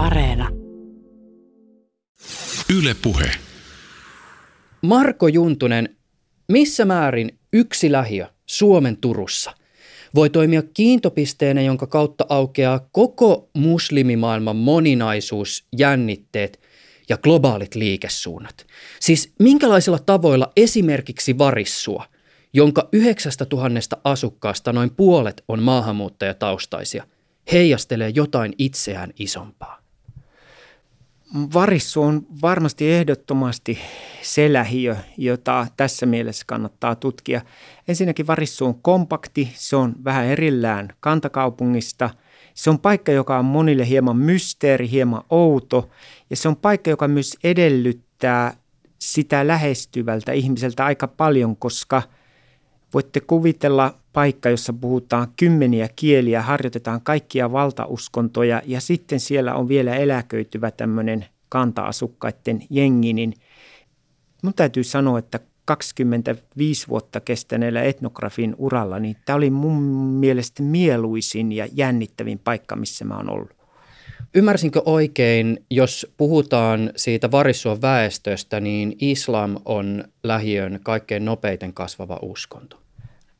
Areena. Yle Puhe. Marko Juntunen, missä määrin yksi lähiö Suomen Turussa voi toimia kiintopisteenä, jonka kautta aukeaa koko muslimimaailman moninaisuus, jännitteet ja globaalit liikesuunnat. Siis minkälaisilla tavoilla esimerkiksi Varissua, jonka yhdeksästä tuhannesta asukkaasta noin puolet on maahanmuuttajataustaisia, heijastelee jotain itseään isompaa? Varissu on varmasti ehdottomasti se lähiö, jota tässä mielessä kannattaa tutkia. Ensinnäkin Varissu on kompakti, se on vähän erillään kantakaupungista. Se on paikka, joka on monille hieman mysteeri, hieman outo ja se on paikka, joka myös edellyttää sitä lähestyvältä ihmiseltä aika paljon, koska voitte kuvitella paikka, jossa puhutaan kymmeniä kieliä, harjoitetaan kaikkia valtauskontoja ja sitten siellä on vielä eläköityvä tämmöinen kanta-asukkaiden jengi, niin mun täytyy sanoa, että 25 vuotta kestäneellä etnografin uralla, niin tämä oli mun mielestä mieluisin ja jännittävin paikka, missä mä oon ollut. Ymmärsinkö oikein, jos puhutaan siitä varissuon väestöstä, niin islam on lähiön kaikkein nopeiten kasvava uskonto?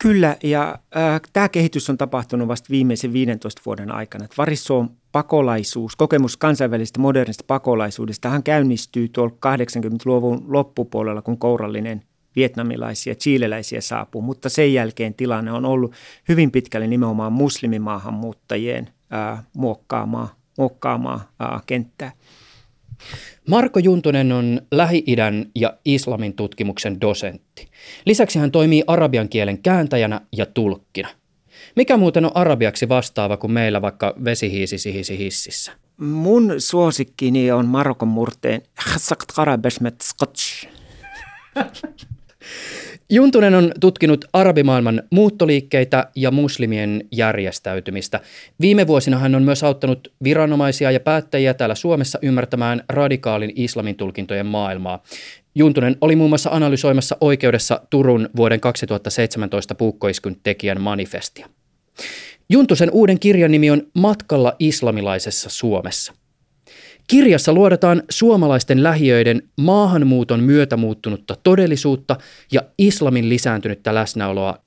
Kyllä, ja äh, tämä kehitys on tapahtunut vasta viimeisen 15 vuoden aikana. Varissuon pakolaisuus, kokemus kansainvälisestä modernista pakolaisuudesta, hän käynnistyy tuolla 80-luvun loppupuolella, kun kourallinen vietnamilaisia, chileläisiä saapuu, mutta sen jälkeen tilanne on ollut hyvin pitkälle nimenomaan muslimimaahanmuuttajien äh, muokkaamaa muokkaamaan kenttää. Marko Juntunen on Lähi-idän ja islamin tutkimuksen dosentti. Lisäksi hän toimii arabian kielen kääntäjänä ja tulkkina. Mikä muuten on arabiaksi vastaava kuin meillä vaikka vesihiisi sihisi hississä? Mun suosikkini on Marokon murteen Juntunen on tutkinut arabimaailman muuttoliikkeitä ja muslimien järjestäytymistä. Viime vuosina hän on myös auttanut viranomaisia ja päättäjiä täällä Suomessa ymmärtämään radikaalin islamin tulkintojen maailmaa. Juntunen oli muun muassa analysoimassa oikeudessa Turun vuoden 2017 puukkoiskun tekijän manifestia. Juntusen uuden kirjan nimi on Matkalla islamilaisessa Suomessa. Kirjassa luodataan suomalaisten lähiöiden maahanmuuton myötä muuttunutta todellisuutta ja islamin lisääntynyttä läsnäoloa.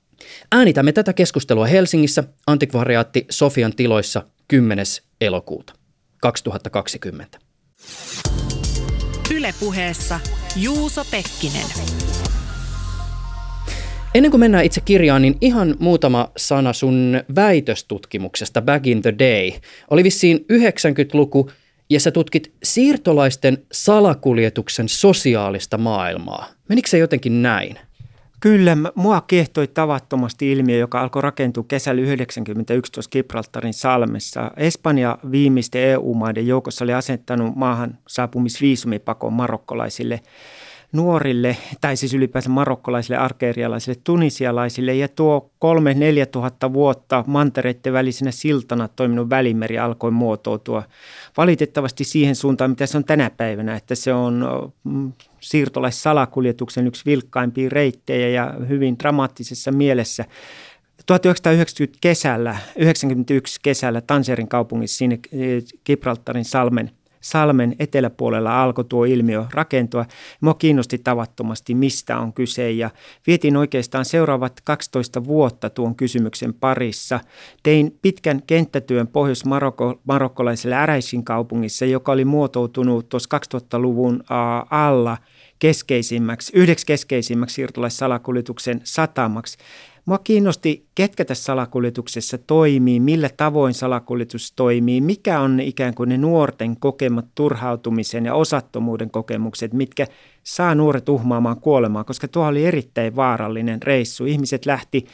Äänitämme tätä keskustelua Helsingissä antikvariaatti Sofian tiloissa 10. elokuuta 2020. Ylepuheessa Juuso Pekkinen. Ennen kuin mennään itse kirjaan, niin ihan muutama sana sun väitöstutkimuksesta Back in the Day. Oli vissiin 90-luku ja sä tutkit siirtolaisten salakuljetuksen sosiaalista maailmaa. Menikö se jotenkin näin? Kyllä, mua kiehtoi tavattomasti ilmiö, joka alkoi rakentua kesällä 1991 tuossa Gibraltarin salmessa. Espanja viimeisten EU-maiden joukossa oli asettanut maahan saapumisviisumipakon marokkolaisille nuorille, tai siis ylipäänsä marokkolaisille, arkeerialaisille, tunisialaisille. Ja tuo kolme 4 tuhatta vuotta mantereiden välisenä siltana toiminut välimeri alkoi muotoutua valitettavasti siihen suuntaan, mitä se on tänä päivänä, että se on mm, siirtolaissalakuljetuksen yksi vilkkaimpia reittejä ja hyvin dramaattisessa mielessä. 1990 kesällä, 91 kesällä Tanserin kaupungissa siinä eh, Gibraltarin salmen – salmen eteläpuolella alkoi tuo ilmiö rakentua. Mua kiinnosti tavattomasti, mistä on kyse ja vietin oikeastaan seuraavat 12 vuotta tuon kysymyksen parissa. Tein pitkän kenttätyön pohjois-marokkolaiselle Äräisin kaupungissa, joka oli muotoutunut tuossa 2000-luvun alla keskeisimmäksi, yhdeksi keskeisimmäksi siirtolaissalakuljetuksen satamaksi. Mua kiinnosti, ketkä tässä salakuljetuksessa toimii, millä tavoin salakuljetus toimii, mikä on ikään kuin ne nuorten kokemat turhautumisen ja osattomuuden kokemukset, mitkä saa nuoret uhmaamaan kuolemaan, koska tuo oli erittäin vaarallinen reissu. Ihmiset lähti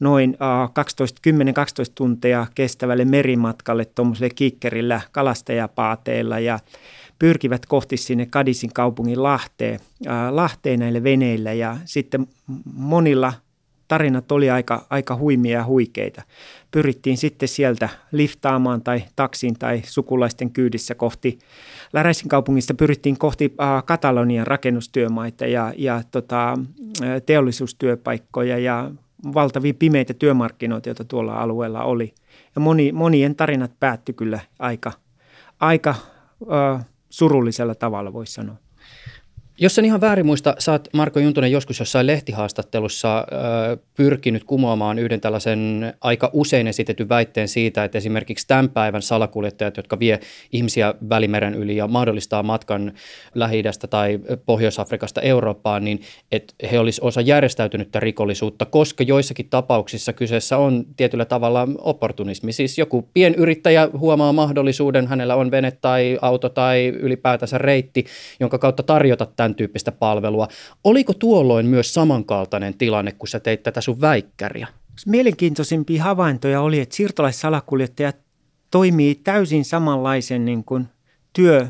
noin 10-12 tuntia kestävälle merimatkalle tuommoiselle kikkerillä kalastajapaateilla ja pyrkivät kohti sinne Kadisin kaupungin Lahteen, Lahteen näille veneillä ja sitten monilla tarinat oli aika, aika huimia ja huikeita. Pyrittiin sitten sieltä liftaamaan tai taksin tai sukulaisten kyydissä kohti, Läräisin kaupungista pyrittiin kohti äh, Katalonian rakennustyömaita ja, ja tota, äh, teollisuustyöpaikkoja ja valtavia pimeitä työmarkkinoita, joita tuolla alueella oli. Ja moni, monien tarinat päättyi kyllä aika, aika surullisella tavalla, voisi sanoa. Jos en ihan väärin muista, sä oot Marko Juntunen joskus jossain lehtihaastattelussa pyrkinyt kumoamaan yhden tällaisen aika usein esitetyn väitteen siitä, että esimerkiksi tämän päivän salakuljettajat, jotka vie ihmisiä Välimeren yli ja mahdollistaa matkan lähi tai Pohjois-Afrikasta Eurooppaan, niin että he olisivat osa järjestäytynyttä rikollisuutta, koska joissakin tapauksissa kyseessä on tietyllä tavalla opportunismi. Siis joku pienyrittäjä huomaa mahdollisuuden, hänellä on vene tai auto tai ylipäätänsä reitti, jonka kautta tarjota tämän tyyppistä palvelua. Oliko tuolloin myös samankaltainen tilanne, kun sä teit tätä sun väikkäriä? Mielenkiintoisimpia havaintoja oli, että siirtolaissalakuljettajat toimii täysin samanlaisen niin kuin työ,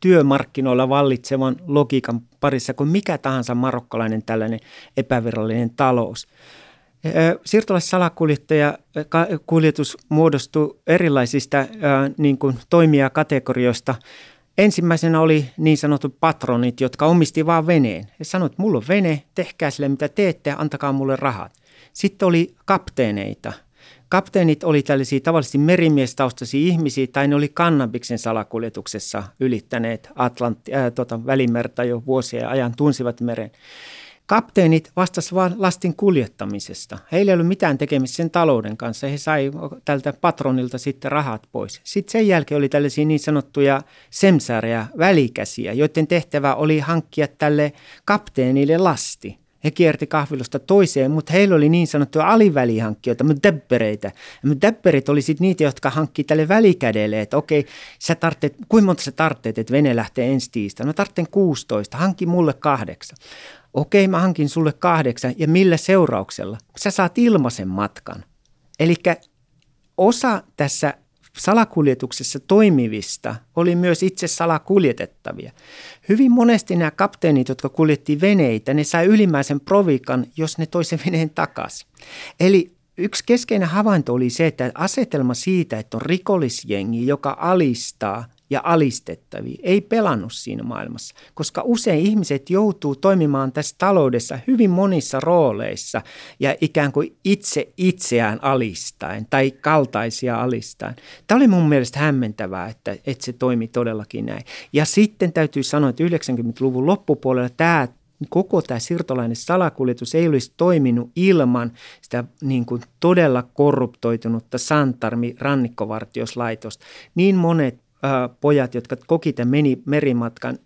työmarkkinoilla vallitsevan logiikan parissa kuin mikä tahansa marokkalainen tällainen epävirallinen talous. Siirtolaissalakuljettaja kuljetus muodostuu erilaisista niin kuin toimijakategorioista. Ensimmäisenä oli niin sanotut patronit, jotka omisti vaan veneen. He sanoivat, että mulla on vene, tehkää sille mitä teette, antakaa mulle rahat. Sitten oli kapteeneita. Kapteenit oli tällaisia tavallisesti merimiestaustaisia ihmisiä, tai ne oli kannabiksen salakuljetuksessa ylittäneet Atlantti, äh, tota, välimerta jo vuosien ajan, tunsivat meren. Kapteenit vastasivat vain lastin kuljettamisesta. Heillä ei ollut mitään tekemistä sen talouden kanssa. He sai tältä patronilta sitten rahat pois. Sitten sen jälkeen oli tällaisia niin sanottuja semsaareja, välikäsiä, joiden tehtävä oli hankkia tälle kapteenille lasti. He kierti kahvilosta toiseen, mutta heillä oli niin sanottuja alivälihankkijoita, däppereitä. Däpperit oli sitten niitä, jotka hankki tälle välikädelle, että okei, sä tarvitset, kuinka monta sä tarvitset, että vene lähtee ensi tiistaina? Mä tarvitsen 16, hankki mulle kahdeksan okei mä hankin sulle kahdeksan ja millä seurauksella? Sä saat ilmaisen matkan. Eli osa tässä salakuljetuksessa toimivista oli myös itse salakuljetettavia. Hyvin monesti nämä kapteenit, jotka kuljetti veneitä, ne sai ylimmäisen provikan, jos ne toisen veneen takaisin. Eli yksi keskeinen havainto oli se, että asetelma siitä, että on rikollisjengi, joka alistaa ja alistettavia, ei pelannut siinä maailmassa, koska usein ihmiset joutuu toimimaan tässä taloudessa hyvin monissa rooleissa ja ikään kuin itse itseään alistaen tai kaltaisia alistaen. Tämä oli mun mielestä hämmentävää, että, että se toimi todellakin näin. Ja sitten täytyy sanoa, että 90-luvun loppupuolella tämä koko tämä siirtolainen salakuljetus ei olisi toiminut ilman sitä niin kuin todella korruptoitunutta Santarmi rannikkovartioslaitosta. Niin monet pojat, jotka koki tämän meni merimatkan,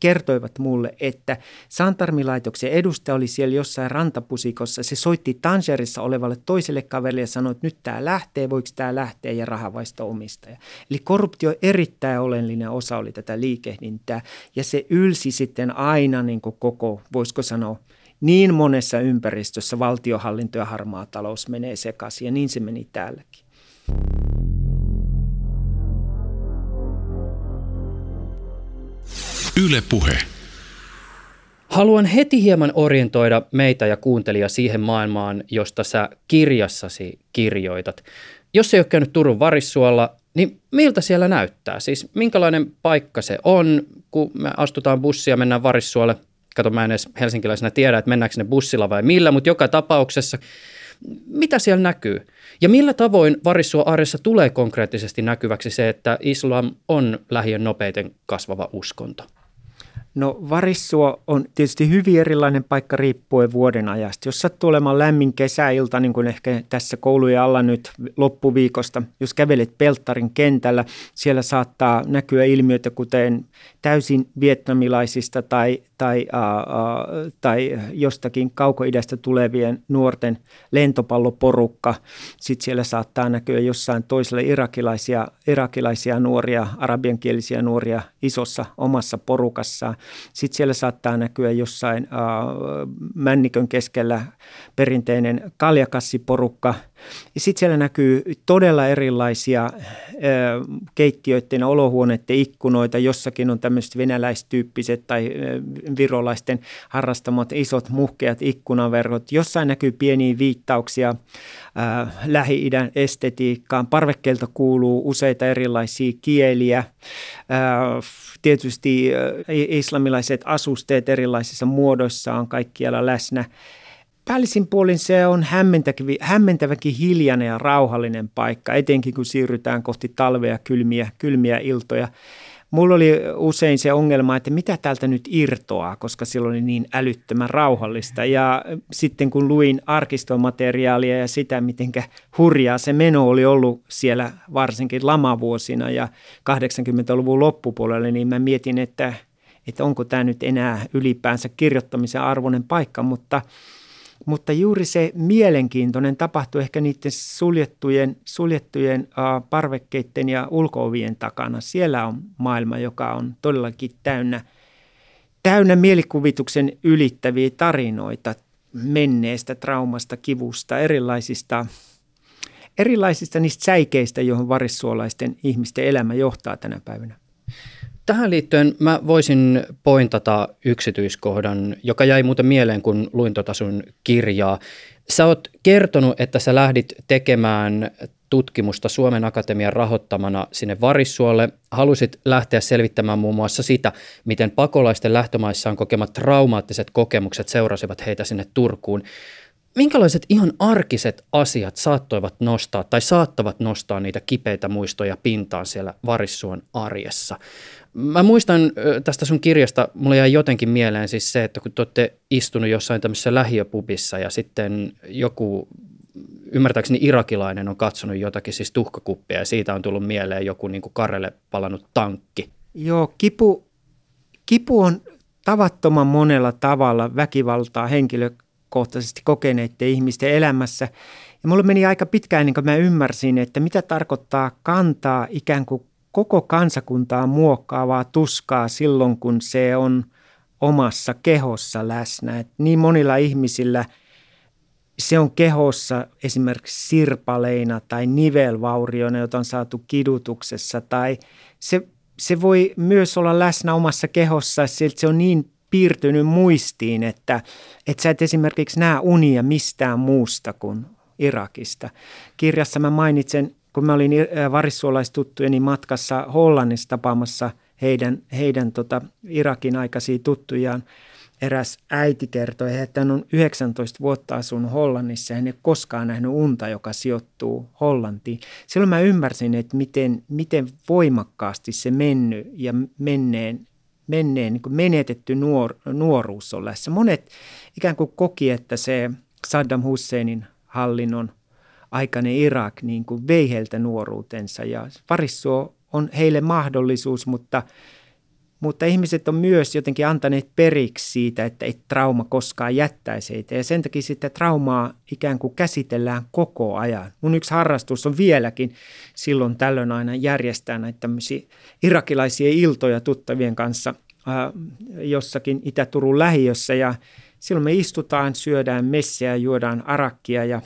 kertoivat mulle, että Santarmilaitoksen edustaja oli siellä jossain rantapusikossa. Se soitti Tangerissa olevalle toiselle kaverille ja sanoi, että nyt tämä lähtee, voiko tämä lähteä ja rahavaista omistaja. Eli korruptio erittäin oleellinen osa oli tätä liikehdintää ja se ylsi sitten aina niin kuin koko, voisiko sanoa, niin monessa ympäristössä valtiohallinto ja harmaa talous menee sekaisin ja niin se meni täälläkin. Yle Puhe. Haluan heti hieman orientoida meitä ja kuuntelija siihen maailmaan, josta sä kirjassasi kirjoitat. Jos ei ole käynyt Turun Varissuolla, niin miltä siellä näyttää? Siis minkälainen paikka se on, kun me astutaan bussia ja mennään Varissuolle? Kato, mä en edes helsinkiläisenä tiedä, että mennäänkö sinne bussilla vai millä, mutta joka tapauksessa, mitä siellä näkyy? Ja millä tavoin Varissua arjessa tulee konkreettisesti näkyväksi se, että islam on lähiön nopeiten kasvava uskonto? No Varissuo on tietysti hyvin erilainen paikka riippuen vuoden ajasta. Jos sattuu olemaan lämmin kesäilta, niin kuin ehkä tässä koulujen alla nyt loppuviikosta, jos kävelet Peltarin kentällä, siellä saattaa näkyä ilmiöitä, kuten täysin vietnamilaisista tai, tai, uh, tai jostakin kaukoidästä tulevien nuorten lentopalloporukka. Sitten siellä saattaa näkyä jossain toiselle irakilaisia, irakilaisia nuoria, arabiankielisiä nuoria isossa omassa porukassaan. Sitten siellä saattaa näkyä jossain uh, männikön keskellä perinteinen kaljakassiporukka. Ja sitten siellä näkyy todella erilaisia uh, keittiöiden olohuoneiden ikkunoita. Jossakin on tämmöiset venäläistyyppiset tai uh, virolaisten harrastamat isot muhkeat ikkunaverkot. Jossain näkyy pieniä viittauksia uh, Lähi-idän estetiikkaan. Parvekkeelta kuuluu useita erilaisia kieliä. Uh, tietysti islamilaiset asusteet erilaisissa muodoissa on kaikkialla läsnä. Päällisin puolin se on hämmentäväkin, hämmentäväkin hiljainen ja rauhallinen paikka, etenkin kun siirrytään kohti talvea kylmiä, kylmiä iltoja. mulla oli usein se ongelma, että mitä täältä nyt irtoaa, koska silloin oli niin älyttömän rauhallista. Ja sitten kun luin arkistomateriaalia ja sitä, miten hurjaa se meno oli ollut siellä varsinkin lamavuosina ja 80-luvun loppupuolella, niin mä mietin, että, että onko tämä nyt enää ylipäänsä kirjoittamisen arvoinen paikka, mutta – mutta juuri se mielenkiintoinen tapahtui ehkä niiden suljettujen, suljettujen parvekkeiden ja ulkoovien takana. Siellä on maailma, joka on todellakin täynnä, täynnä mielikuvituksen ylittäviä tarinoita menneestä traumasta, kivusta, erilaisista, erilaisista niistä säikeistä, johon varissuolaisten ihmisten elämä johtaa tänä päivänä. Tähän liittyen mä voisin pointata yksityiskohdan, joka jäi muuten mieleen, kun luin tota sun kirjaa. Sä oot kertonut, että sä lähdit tekemään tutkimusta Suomen Akatemian rahoittamana sinne Varissuolle. Halusit lähteä selvittämään muun muassa sitä, miten pakolaisten lähtömaissaan kokemat traumaattiset kokemukset seurasivat heitä sinne Turkuun. Minkälaiset ihan arkiset asiat saattoivat nostaa tai saattavat nostaa niitä kipeitä muistoja pintaan siellä Varissuon arjessa? Mä muistan tästä sun kirjasta, mulle jäi jotenkin mieleen siis se, että kun te olette istunut jossain tämmöisessä lähiöpubissa ja sitten joku, ymmärtääkseni irakilainen on katsonut jotakin siis tuhkakuppia ja siitä on tullut mieleen joku niin kuin karelle palannut tankki. Joo, kipu, kipu on tavattoman monella tavalla väkivaltaa henkilökohtaisesti kokeneiden ihmisten elämässä. Ja mulle meni aika pitkään ennen kuin mä ymmärsin, että mitä tarkoittaa kantaa ikään kuin koko kansakuntaa muokkaavaa tuskaa silloin, kun se on omassa kehossa läsnä. Et niin monilla ihmisillä se on kehossa esimerkiksi sirpaleina tai nivelvaurioina, joita on saatu kidutuksessa. Tai se, se voi myös olla läsnä omassa kehossa, siltä se on niin piirtynyt muistiin, että, että sä et esimerkiksi näe unia mistään muusta kuin Irakista. Kirjassa mä mainitsen kun mä olin äh, varissuolaistuttujen matkassa Hollannissa tapaamassa heidän, heidän tota, Irakin aikaisia tuttujaan, eräs äiti kertoi, että hän on 19 vuotta asunut Hollannissa ja hän ei koskaan nähnyt unta, joka sijoittuu Hollantiin. Silloin mä ymmärsin, että miten, miten voimakkaasti se mennyt ja menneen, menneen niin menetetty nuor, nuoruus on läsnä. Monet ikään kuin koki, että se Saddam Husseinin hallinnon aikainen Irak niin kuin vei heiltä nuoruutensa ja varissuo on heille mahdollisuus, mutta, mutta ihmiset on myös jotenkin antaneet periksi siitä, että ei trauma koskaan jättäisi heitä. Ja sen takia sitä traumaa ikään kuin käsitellään koko ajan. Mun yksi harrastus on vieläkin silloin tällöin aina järjestää näitä tämmöisiä irakilaisia iltoja tuttavien kanssa äh, jossakin Itä-Turun lähiössä. Ja silloin me istutaan, syödään messiä, juodaan arakkia ja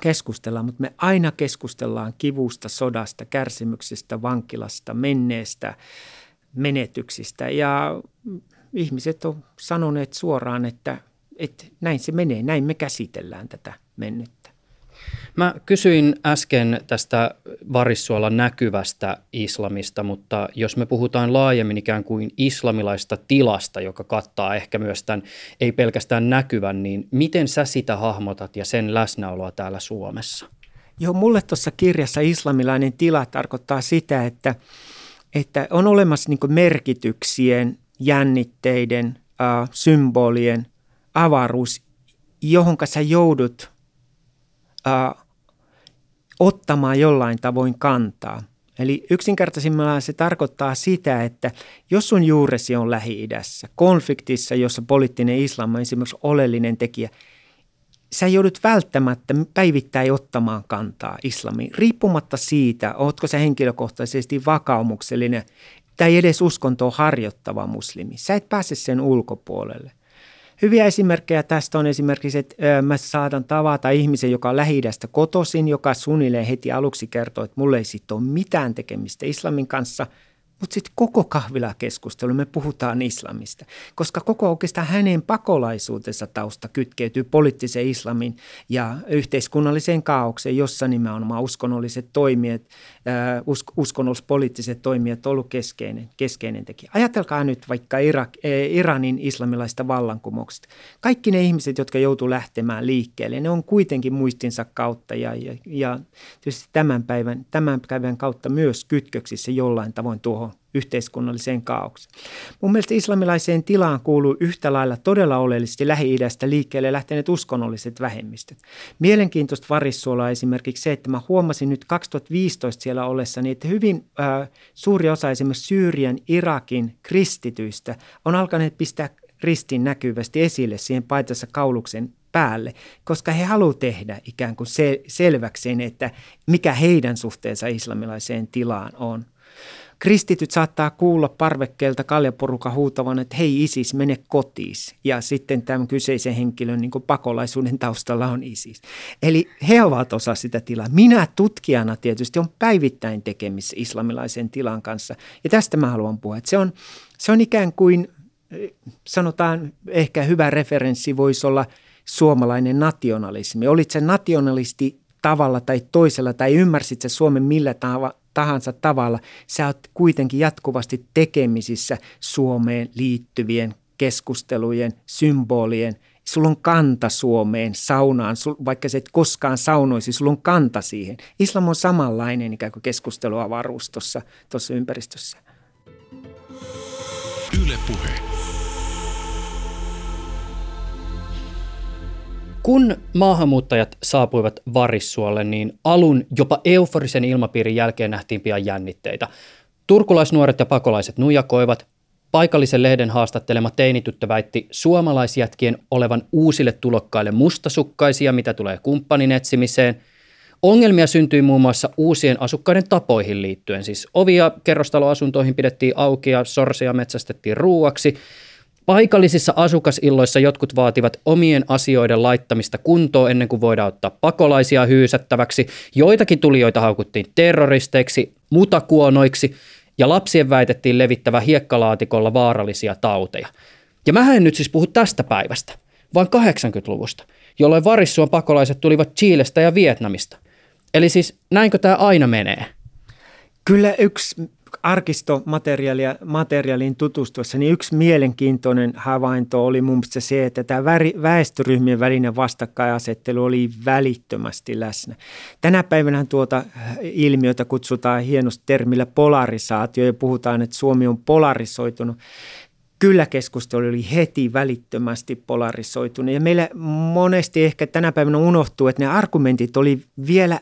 keskustellaan, mutta me aina keskustellaan kivusta, sodasta, kärsimyksistä, vankilasta, menneestä, menetyksistä. Ja ihmiset on sanoneet suoraan, että, että näin se menee, näin me käsitellään tätä mennyttä. Mä kysyin äsken tästä Varissuolla näkyvästä islamista, mutta jos me puhutaan laajemmin ikään kuin islamilaista tilasta, joka kattaa ehkä myös tämän ei pelkästään näkyvän, niin miten sä sitä hahmotat ja sen läsnäoloa täällä Suomessa? Joo, mulle tuossa kirjassa islamilainen tila tarkoittaa sitä, että, että on olemassa niin merkityksien, jännitteiden, äh, symbolien avaruus, johonka sä joudut – äh, ottamaan jollain tavoin kantaa. Eli yksinkertaisimmillaan se tarkoittaa sitä, että jos sun juuresi on Lähi-idässä, konfliktissa, jossa poliittinen islam on esimerkiksi oleellinen tekijä, sä joudut välttämättä päivittäin ottamaan kantaa islamiin, riippumatta siitä, ootko sä henkilökohtaisesti vakaumuksellinen tai edes uskontoa harjoittava muslimi. Sä et pääse sen ulkopuolelle – Hyviä esimerkkejä tästä on esimerkiksi, että mä saadan tavata ihmisen, joka on lähi kotoisin, joka suunnilleen heti aluksi kertoo, että mulle ei sitten ole mitään tekemistä islamin kanssa – mutta sitten koko kahvilakeskustelu me puhutaan islamista, koska koko oikeastaan hänen pakolaisuutensa tausta kytkeytyy poliittiseen islamin ja yhteiskunnalliseen kaaukseen, jossa nimenomaan uskonnolliset toimijat, usk- uskonnollis-poliittiset toimijat ollut keskeinen, keskeinen tekijä. Ajatelkaa nyt vaikka Irak, äh, Iranin islamilaista vallankumouksesta. Kaikki ne ihmiset, jotka joutuu lähtemään liikkeelle, ne on kuitenkin muistinsa kautta ja, ja, ja tietysti tämän päivän, tämän päivän kautta myös kytköksissä jollain tavoin tuohon yhteiskunnalliseen kaaukseen. Mun mielestä islamilaiseen tilaan kuuluu yhtä lailla todella oleellisesti Lähi-idästä liikkeelle lähteneet uskonnolliset vähemmistöt. Mielenkiintoista varissuola esimerkiksi se, että mä huomasin nyt 2015 siellä ollessani, että hyvin äh, suuri osa esimerkiksi Syyrian, Irakin kristityistä on alkaneet pistää ristin näkyvästi esille siihen paitansa kauluksen päälle, koska he haluavat tehdä ikään kuin sel- selväksi sen, että mikä heidän suhteensa islamilaiseen tilaan on. Kristityt saattaa kuulla parvekkeelta kaljaporuka huutavan, että hei ISIS, mene kotiis. Ja sitten tämän kyseisen henkilön niin pakolaisuuden taustalla on ISIS. Eli he ovat osa sitä tilaa. Minä tutkijana tietysti on päivittäin tekemissä islamilaisen tilan kanssa. Ja tästä mä haluan puhua. Että se, on, se on ikään kuin, sanotaan ehkä hyvä referenssi voisi olla – suomalainen nationalismi. Olit se nationalisti tavalla tai toisella tai ymmärsit se Suomen millä tahansa tavalla, sä oot kuitenkin jatkuvasti tekemisissä Suomeen liittyvien keskustelujen, symbolien. Sulla on kanta Suomeen, saunaan, vaikka sä et koskaan saunoisi, sulla on kanta siihen. Islam on samanlainen ikään kuin keskusteluavaruus tuossa ympäristössä. Yle puhe. Kun maahanmuuttajat saapuivat Varissuolle, niin alun jopa euforisen ilmapiirin jälkeen nähtiin pian jännitteitä. Turkulaisnuoret ja pakolaiset nujakoivat. Paikallisen lehden haastattelema teinityttö väitti suomalaisjätkien olevan uusille tulokkaille mustasukkaisia, mitä tulee kumppanin etsimiseen. Ongelmia syntyi muun muassa uusien asukkaiden tapoihin liittyen. Siis ovia kerrostaloasuntoihin pidettiin auki ja sorsia metsästettiin ruuaksi – Paikallisissa asukasilloissa jotkut vaativat omien asioiden laittamista kuntoon ennen kuin voidaan ottaa pakolaisia hyysättäväksi. Joitakin tulijoita haukuttiin terroristeiksi, mutakuonoiksi ja lapsien väitettiin levittävä hiekkalaatikolla vaarallisia tauteja. Ja mä en nyt siis puhu tästä päivästä, vaan 80-luvusta, jolloin varissuon pakolaiset tulivat Chiilestä ja Vietnamista. Eli siis näinkö tämä aina menee? Kyllä yksi arkistomateriaalia materiaaliin tutustuessa, niin yksi mielenkiintoinen havainto oli mun mielestä se, että tämä väestöryhmien välinen vastakkainasettelu oli välittömästi läsnä. Tänä päivänä tuota ilmiötä kutsutaan hienosti termillä polarisaatio ja puhutaan, että Suomi on polarisoitunut kyllä keskustelu oli heti välittömästi polarisoitunut. Ja meillä monesti ehkä tänä päivänä unohtuu, että ne argumentit oli vielä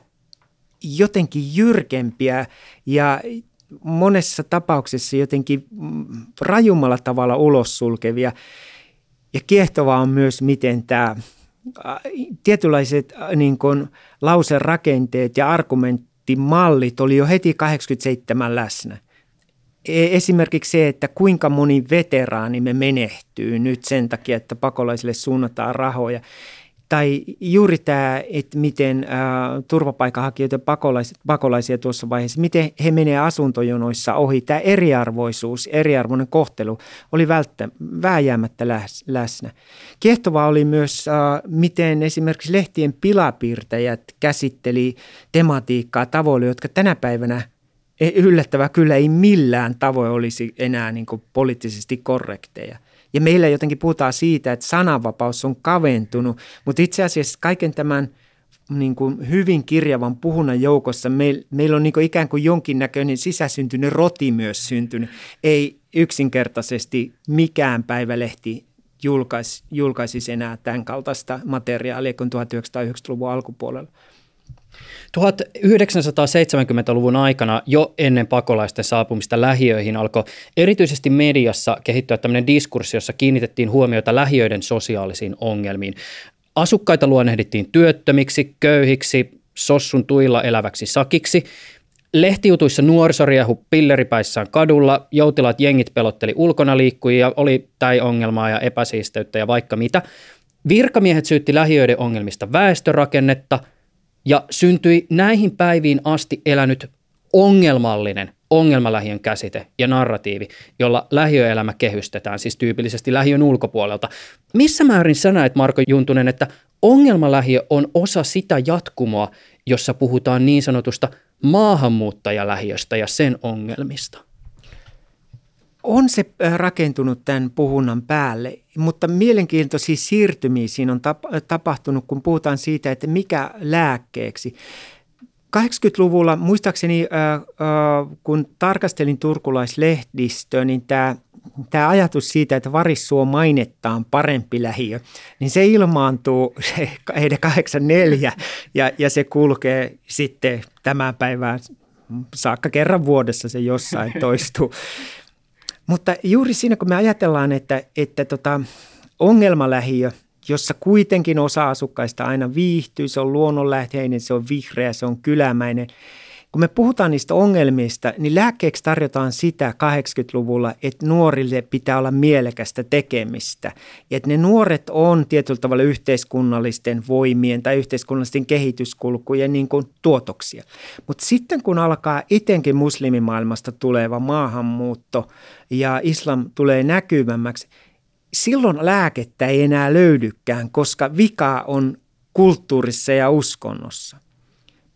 jotenkin jyrkempiä ja monessa tapauksessa jotenkin rajummalla tavalla ulos sulkevia. Ja kiehtovaa on myös, miten tämä tietynlaiset niin kuin lauserakenteet ja argumenttimallit oli jo heti 87 läsnä. E, esimerkiksi se, että kuinka moni veteraani me menehtyy nyt sen takia, että pakolaisille suunnataan rahoja tai juuri tämä, että miten ä, turvapaikanhakijoita pakolais, pakolaisia tuossa vaiheessa, miten he menee asuntojonoissa ohi. Tämä eriarvoisuus, eriarvoinen kohtelu oli välttä, vääjäämättä läsnä. Kiehtovaa oli myös, ä, miten esimerkiksi lehtien pilapiirtäjät käsitteli tematiikkaa tavoilla, jotka tänä päivänä e, yllättävää kyllä ei millään tavoin olisi enää niin poliittisesti korrekteja – ja meillä jotenkin puhutaan siitä, että sananvapaus on kaventunut, mutta itse asiassa kaiken tämän niin kuin hyvin kirjavan puhunnan joukossa meil, meillä on niin kuin ikään kuin jonkinnäköinen sisäsyntynyt roti myös syntynyt. Ei yksinkertaisesti mikään päivälehti julkaisi, julkaisisi enää tämän kaltaista materiaalia kuin 1990-luvun alkupuolella. 1970-luvun aikana jo ennen pakolaisten saapumista lähiöihin alkoi erityisesti mediassa kehittyä tämmöinen diskurssi, jossa kiinnitettiin huomiota lähiöiden sosiaalisiin ongelmiin. Asukkaita luonnehdittiin työttömiksi, köyhiksi, sossun tuilla eläväksi sakiksi. Lehtijutuissa nuorisoriehu pilleripäissään kadulla, joutilaat jengit pelotteli ulkona liikkujia, oli tai ongelmaa ja epäsiisteyttä ja vaikka mitä. Virkamiehet syytti lähiöiden ongelmista väestörakennetta – ja syntyi näihin päiviin asti elänyt ongelmallinen ongelmalähiön käsite ja narratiivi, jolla lähiöelämä kehystetään, siis tyypillisesti lähiön ulkopuolelta. Missä määrin sä näet, Marko Juntunen, että ongelmalähiö on osa sitä jatkumoa, jossa puhutaan niin sanotusta maahanmuuttajalähiöstä ja sen ongelmista? On se rakentunut tämän puhunnan päälle, mutta mielenkiintoisia siirtymiä siinä on tapahtunut, kun puhutaan siitä, että mikä lääkkeeksi. 80-luvulla muistaakseni, kun tarkastelin turkulaislehdistöä, niin tämä tämä ajatus siitä, että Varissuo mainettaan parempi lähiö, niin se ilmaantuu se 84 ja, ja se kulkee sitten tämän päivään saakka kerran vuodessa se jossain toistuu. Mutta juuri siinä, kun me ajatellaan, että, että tota, ongelmalähiö, jossa kuitenkin osa asukkaista aina viihtyy, se on luonnonläheinen, se on vihreä, se on kylämäinen – kun me puhutaan niistä ongelmista, niin lääkkeeksi tarjotaan sitä 80-luvulla, että nuorille pitää olla mielekästä tekemistä. Ja että ne nuoret on tietyllä tavalla yhteiskunnallisten voimien tai yhteiskunnallisten kehityskulkujen niin kuin tuotoksia. Mutta sitten kun alkaa etenkin muslimimaailmasta tuleva maahanmuutto ja islam tulee näkyvämmäksi, silloin lääkettä ei enää löydykään, koska vika on kulttuurissa ja uskonnossa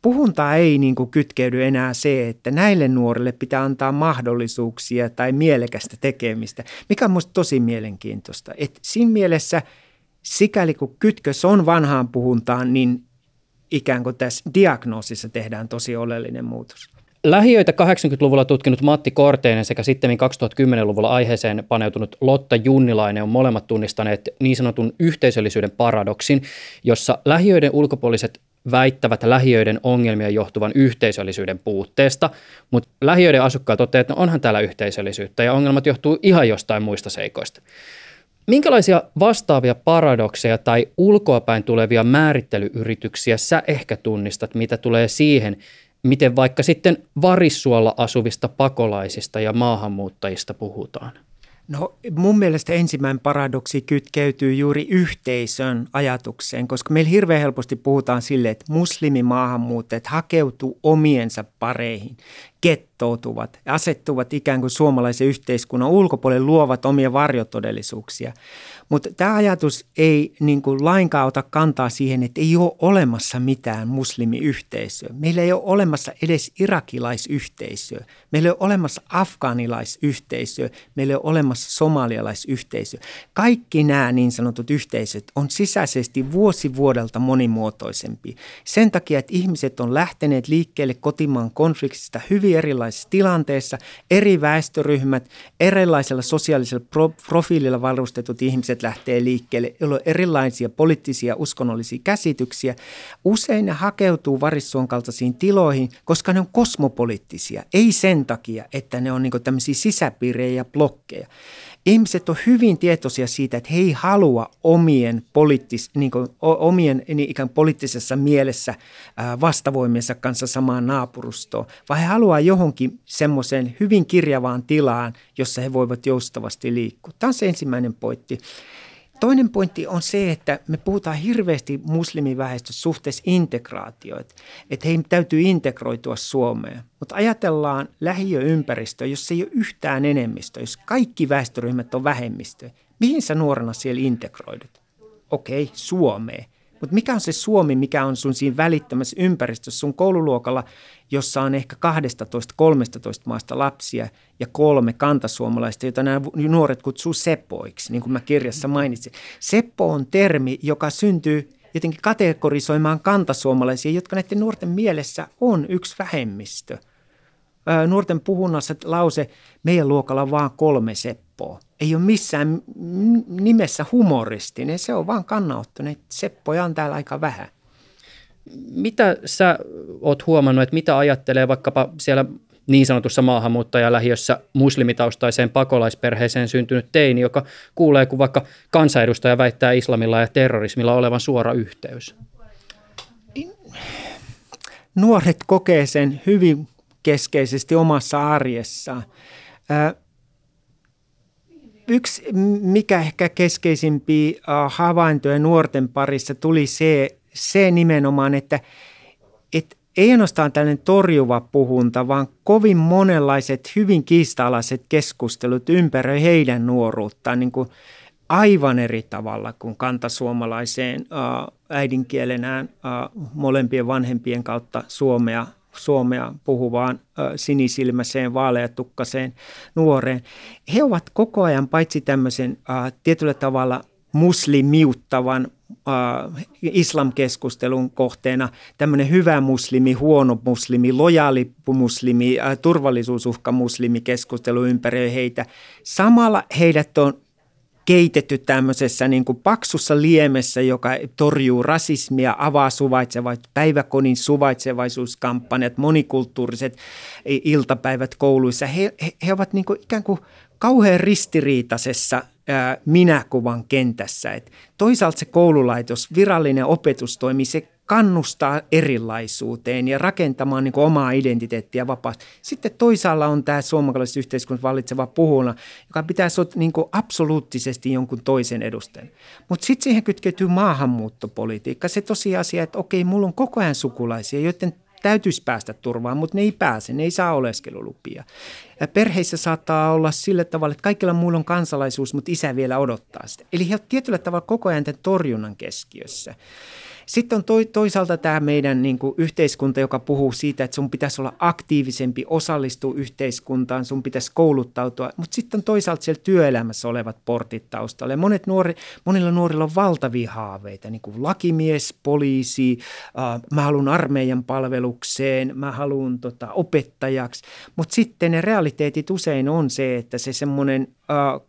puhuntaa ei niin kuin kytkeydy enää se, että näille nuorille pitää antaa mahdollisuuksia tai mielekästä tekemistä, mikä on minusta tosi mielenkiintoista. Et siinä mielessä, sikäli kun kytkös on vanhaan puhuntaan, niin ikään kuin tässä diagnoosissa tehdään tosi oleellinen muutos. Lähiöitä 80-luvulla tutkinut Matti Korteinen sekä sitten 2010-luvulla aiheeseen paneutunut Lotta Junnilainen on molemmat tunnistaneet niin sanotun yhteisöllisyyden paradoksin, jossa lähiöiden ulkopuoliset väittävät lähiöiden ongelmia johtuvan yhteisöllisyyden puutteesta, mutta lähiöiden asukkaat toteavat, että no onhan täällä yhteisöllisyyttä ja ongelmat johtuu ihan jostain muista seikoista. Minkälaisia vastaavia paradokseja tai ulkoapäin tulevia määrittelyyrityksiä sä ehkä tunnistat, mitä tulee siihen, miten vaikka sitten varissuolla asuvista pakolaisista ja maahanmuuttajista puhutaan? No mun mielestä ensimmäinen paradoksi kytkeytyy juuri yhteisön ajatukseen, koska meillä hirveän helposti puhutaan sille, että muslimimaahanmuuttajat hakeutuu omiensa pareihin kettoutuvat asettuvat ikään kuin suomalaisen yhteiskunnan ulkopuolelle, luovat omia varjotodellisuuksia. Mutta tämä ajatus ei niin kuin lainkaan ota kantaa siihen, että ei ole olemassa mitään muslimiyhteisöä. Meillä ei ole olemassa edes irakilaisyhteisöä. Meillä ei ole olemassa afgaanilaisyhteisöä. Meillä ei ole olemassa somalialaisyhteisöä. Kaikki nämä niin sanotut yhteisöt on sisäisesti vuosi vuodelta monimuotoisempi. Sen takia, että ihmiset on lähteneet liikkeelle kotimaan konfliktista hyvin erilaisissa tilanteissa, eri väestöryhmät, erilaisella sosiaalisella pro- profiililla varustetut ihmiset lähtee liikkeelle, jolloin on erilaisia poliittisia uskonnollisia käsityksiä. Usein ne hakeutuu varissuon kaltaisiin tiloihin, koska ne on kosmopoliittisia, ei sen takia, että ne on niin tämmöisiä sisäpiirejä ja blokkeja ihmiset on hyvin tietoisia siitä, että he ei halua omien, poliittis, niin kuin, omien niin ikään poliittisessa mielessä vastavoimiensa kanssa samaan naapurustoon, vaan he haluaa johonkin semmoiseen hyvin kirjavaan tilaan, jossa he voivat joustavasti liikkua. Tämä on se ensimmäinen pointti. Toinen pointti on se, että me puhutaan hirveästi muslimiväestössä suhteessa integraatioita, että heidän täytyy integroitua Suomeen. Mutta ajatellaan lähiöympäristöä, jos ei ole yhtään enemmistö, jos kaikki väestöryhmät on vähemmistö, mihin sä nuorena siellä integroidut? Okei, Suomeen. Mutta mikä on se Suomi, mikä on sun siinä välittömässä ympäristössä sun koululuokalla, jossa on ehkä 12-13 maasta lapsia ja kolme kantasuomalaista, joita nämä nuoret kutsuu seppoiksi, niin kuin mä kirjassa mainitsin. Seppo on termi, joka syntyy jotenkin kategorisoimaan kantasuomalaisia, jotka näiden nuorten mielessä on yksi vähemmistö. Nuorten puhunnassa lause, meidän luokalla on vaan kolme seppoa. Ei ole missään nimessä humoristinen, se on vaan kannanottoinen. Seppoja on täällä aika vähän. Mitä sä oot huomannut, että mitä ajattelee vaikkapa siellä niin sanotussa maahanmuuttajalähiössä muslimitaustaiseen pakolaisperheeseen syntynyt teini, joka kuulee, kun vaikka kansanedustaja väittää islamilla ja terrorismilla olevan suora yhteys? Nuoret kokee sen hyvin keskeisesti omassa arjessaan. Yksi, mikä ehkä keskeisimpiä havaintoja nuorten parissa tuli se, se nimenomaan, että, että ei ainoastaan tällainen torjuva puhunta, vaan kovin monenlaiset hyvin kiistalaiset keskustelut ympäri heidän nuoruuttaan niin kuin aivan eri tavalla kuin kantasuomalaiseen äidinkielenään molempien vanhempien kautta suomea, suomea puhuvaan sinisilmäiseen, vaaleatukkaseen nuoreen. He ovat koko ajan paitsi tämmöisen äh, tietyllä tavalla muslimiuttavan äh, islamkeskustelun kohteena tämmöinen hyvä muslimi, huono muslimi, lojaali muslimi, äh, turvallisuusuhka muslimi keskustelu ympäri heitä. Samalla heidät on keitetty tämmöisessä niin kuin paksussa liemessä, joka torjuu rasismia, avaa suvaitsevaisuus, päiväkodin suvaitsevaisuuskampanjat, monikulttuuriset iltapäivät kouluissa. He, he, he ovat niin kuin ikään kuin kauhean ristiriitaisessa minäkuvan kentässä. Et toisaalta se koululaitos, virallinen opetustoimi, se kannustaa erilaisuuteen ja rakentamaan niin omaa identiteettiä vapaasti. Sitten toisaalla on tämä suomalaisessa yhteiskunnassa vallitseva puhuna, joka pitäisi olla niin absoluuttisesti jonkun toisen edustajan. Mutta sitten siihen kytkeytyy maahanmuuttopolitiikka. Se tosiasia, että okei, mulla on koko ajan sukulaisia, joiden täytyisi päästä turvaan, mutta ne ei pääse, ne ei saa oleskelulupia. Perheissä saattaa olla sillä tavalla, että kaikilla muilla on kansalaisuus, mutta isä vielä odottaa sitä. Eli he ovat tietyllä tavalla koko ajan tämän torjunnan keskiössä. Sitten on toisaalta tämä meidän niin kuin yhteiskunta, joka puhuu siitä, että sun pitäisi olla aktiivisempi, osallistua yhteiskuntaan, sun pitäisi kouluttautua. Mutta sitten on toisaalta siellä työelämässä olevat portit taustalla. Ja monet nuori, monilla nuorilla on valtavia haaveita, niin kuin lakimies, poliisi, äh, mä haluan armeijan palvelukseen, mä haluan tota, opettajaksi. Mutta sitten ne realiteetit usein on se, että se semmoinen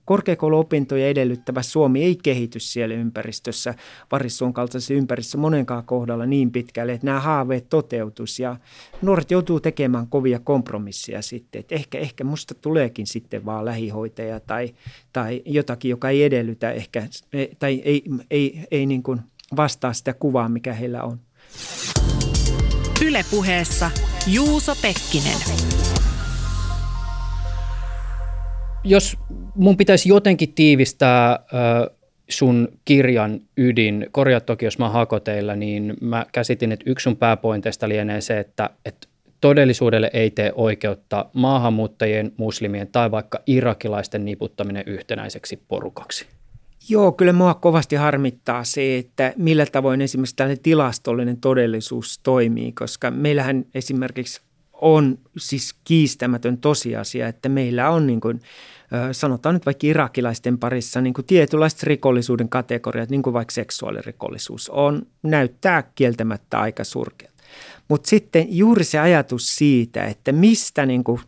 korkeakouluopintoja edellyttävä Suomi ei kehity siellä ympäristössä, varissuon kaltaisessa ympäristössä monenkaan kohdalla niin pitkälle, että nämä haaveet toteutus ja nuoret joutuu tekemään kovia kompromisseja sitten, että ehkä, ehkä musta tuleekin sitten vaan lähihoitaja tai, tai jotakin, joka ei edellytä ehkä, tai ei, ei, ei niin kuin vastaa sitä kuvaa, mikä heillä on. Ylepuheessa Juuso Pekkinen jos mun pitäisi jotenkin tiivistää sun kirjan ydin, korjaa toki jos mä hakoteilla, niin mä käsitin, että yksi sun pääpointeista lienee se, että, että todellisuudelle ei tee oikeutta maahanmuuttajien, muslimien tai vaikka irakilaisten niputtaminen yhtenäiseksi porukaksi. Joo, kyllä mua kovasti harmittaa se, että millä tavoin esimerkiksi tällainen tilastollinen todellisuus toimii, koska meillähän esimerkiksi on siis kiistämätön tosiasia, että meillä on niin kuin, sanotaan nyt vaikka irakilaisten parissa niin kuin tietynlaiset rikollisuuden kategoriat, niin kuin vaikka seksuaalirikollisuus, on, näyttää kieltämättä aika surkealta. Mutta sitten juuri se ajatus siitä, että mistä niin kuin,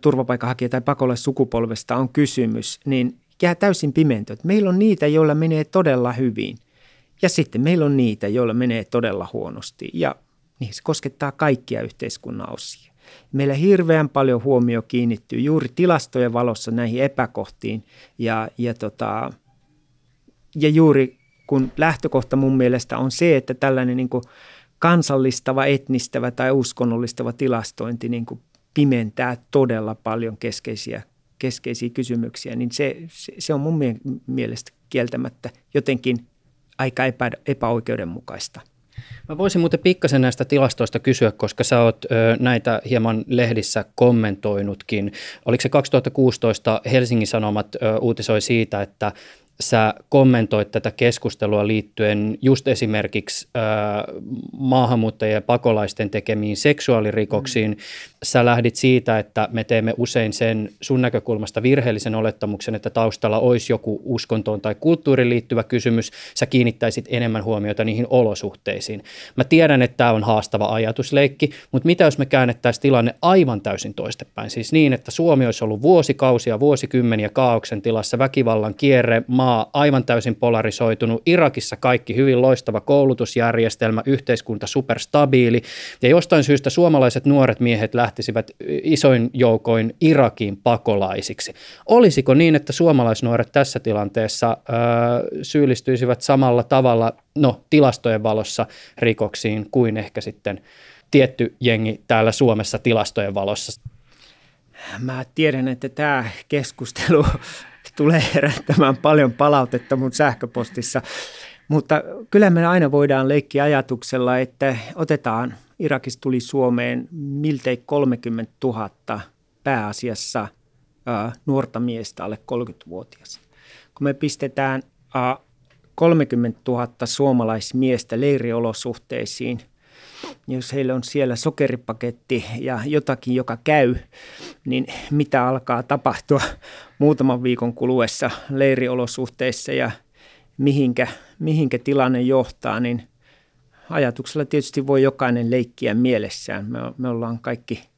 turvapaikanhakija tai pakolaissukupolvesta on kysymys, niin jää täysin pimentö. Meillä on niitä, joilla menee todella hyvin. Ja sitten meillä on niitä, joilla menee todella huonosti. Ja niin se koskettaa kaikkia yhteiskunnan osia. Meillä hirveän paljon huomio kiinnittyy juuri tilastojen valossa näihin epäkohtiin ja, ja, tota, ja juuri kun lähtökohta mun mielestä on se, että tällainen niin kuin kansallistava, etnistävä tai uskonnollistava tilastointi niin kuin pimentää todella paljon keskeisiä, keskeisiä kysymyksiä, niin se, se, se on mun mielestä kieltämättä jotenkin aika epä, epäoikeudenmukaista. Mä voisin muuten pikkasen näistä tilastoista kysyä, koska sä oot ö, näitä hieman lehdissä kommentoinutkin. Oliko se 2016 Helsingin Sanomat ö, uutisoi siitä, että sä kommentoit tätä keskustelua liittyen just esimerkiksi äh, maahanmuuttajien ja pakolaisten tekemiin seksuaalirikoksiin. Mm. Sä lähdit siitä, että me teemme usein sen sun näkökulmasta virheellisen olettamuksen, että taustalla olisi joku uskontoon tai kulttuuriin liittyvä kysymys. Sä kiinnittäisit enemmän huomiota niihin olosuhteisiin. Mä tiedän, että tämä on haastava ajatusleikki, mutta mitä jos me käännettäisiin tilanne aivan täysin toistepäin? Siis niin, että Suomi olisi ollut vuosikausia, vuosikymmeniä kaauksen tilassa, väkivallan kierre, maa maa aivan täysin polarisoitunut. Irakissa kaikki hyvin loistava koulutusjärjestelmä, yhteiskunta superstabiili. Ja jostain syystä suomalaiset nuoret miehet lähtisivät isoin joukoin Irakiin pakolaisiksi. Olisiko niin, että suomalaisnuoret tässä tilanteessa ö, syyllistyisivät samalla tavalla, no tilastojen valossa rikoksiin kuin ehkä sitten tietty jengi täällä Suomessa tilastojen valossa? Mä tiedän, että tämä keskustelu tulee herättämään paljon palautetta mun sähköpostissa. Mutta kyllä me aina voidaan leikkiä ajatuksella, että otetaan, Irakista tuli Suomeen miltei 30 000 pääasiassa ää, nuorta miestä alle 30-vuotias. Kun me pistetään ää, 30 000 suomalaismiestä leiriolosuhteisiin – jos heillä on siellä sokeripaketti ja jotakin, joka käy, niin mitä alkaa tapahtua muutaman viikon kuluessa leiriolosuhteissa ja mihinkä, mihinkä tilanne johtaa, niin ajatuksella tietysti voi jokainen leikkiä mielessään. Me, me ollaan kaikki,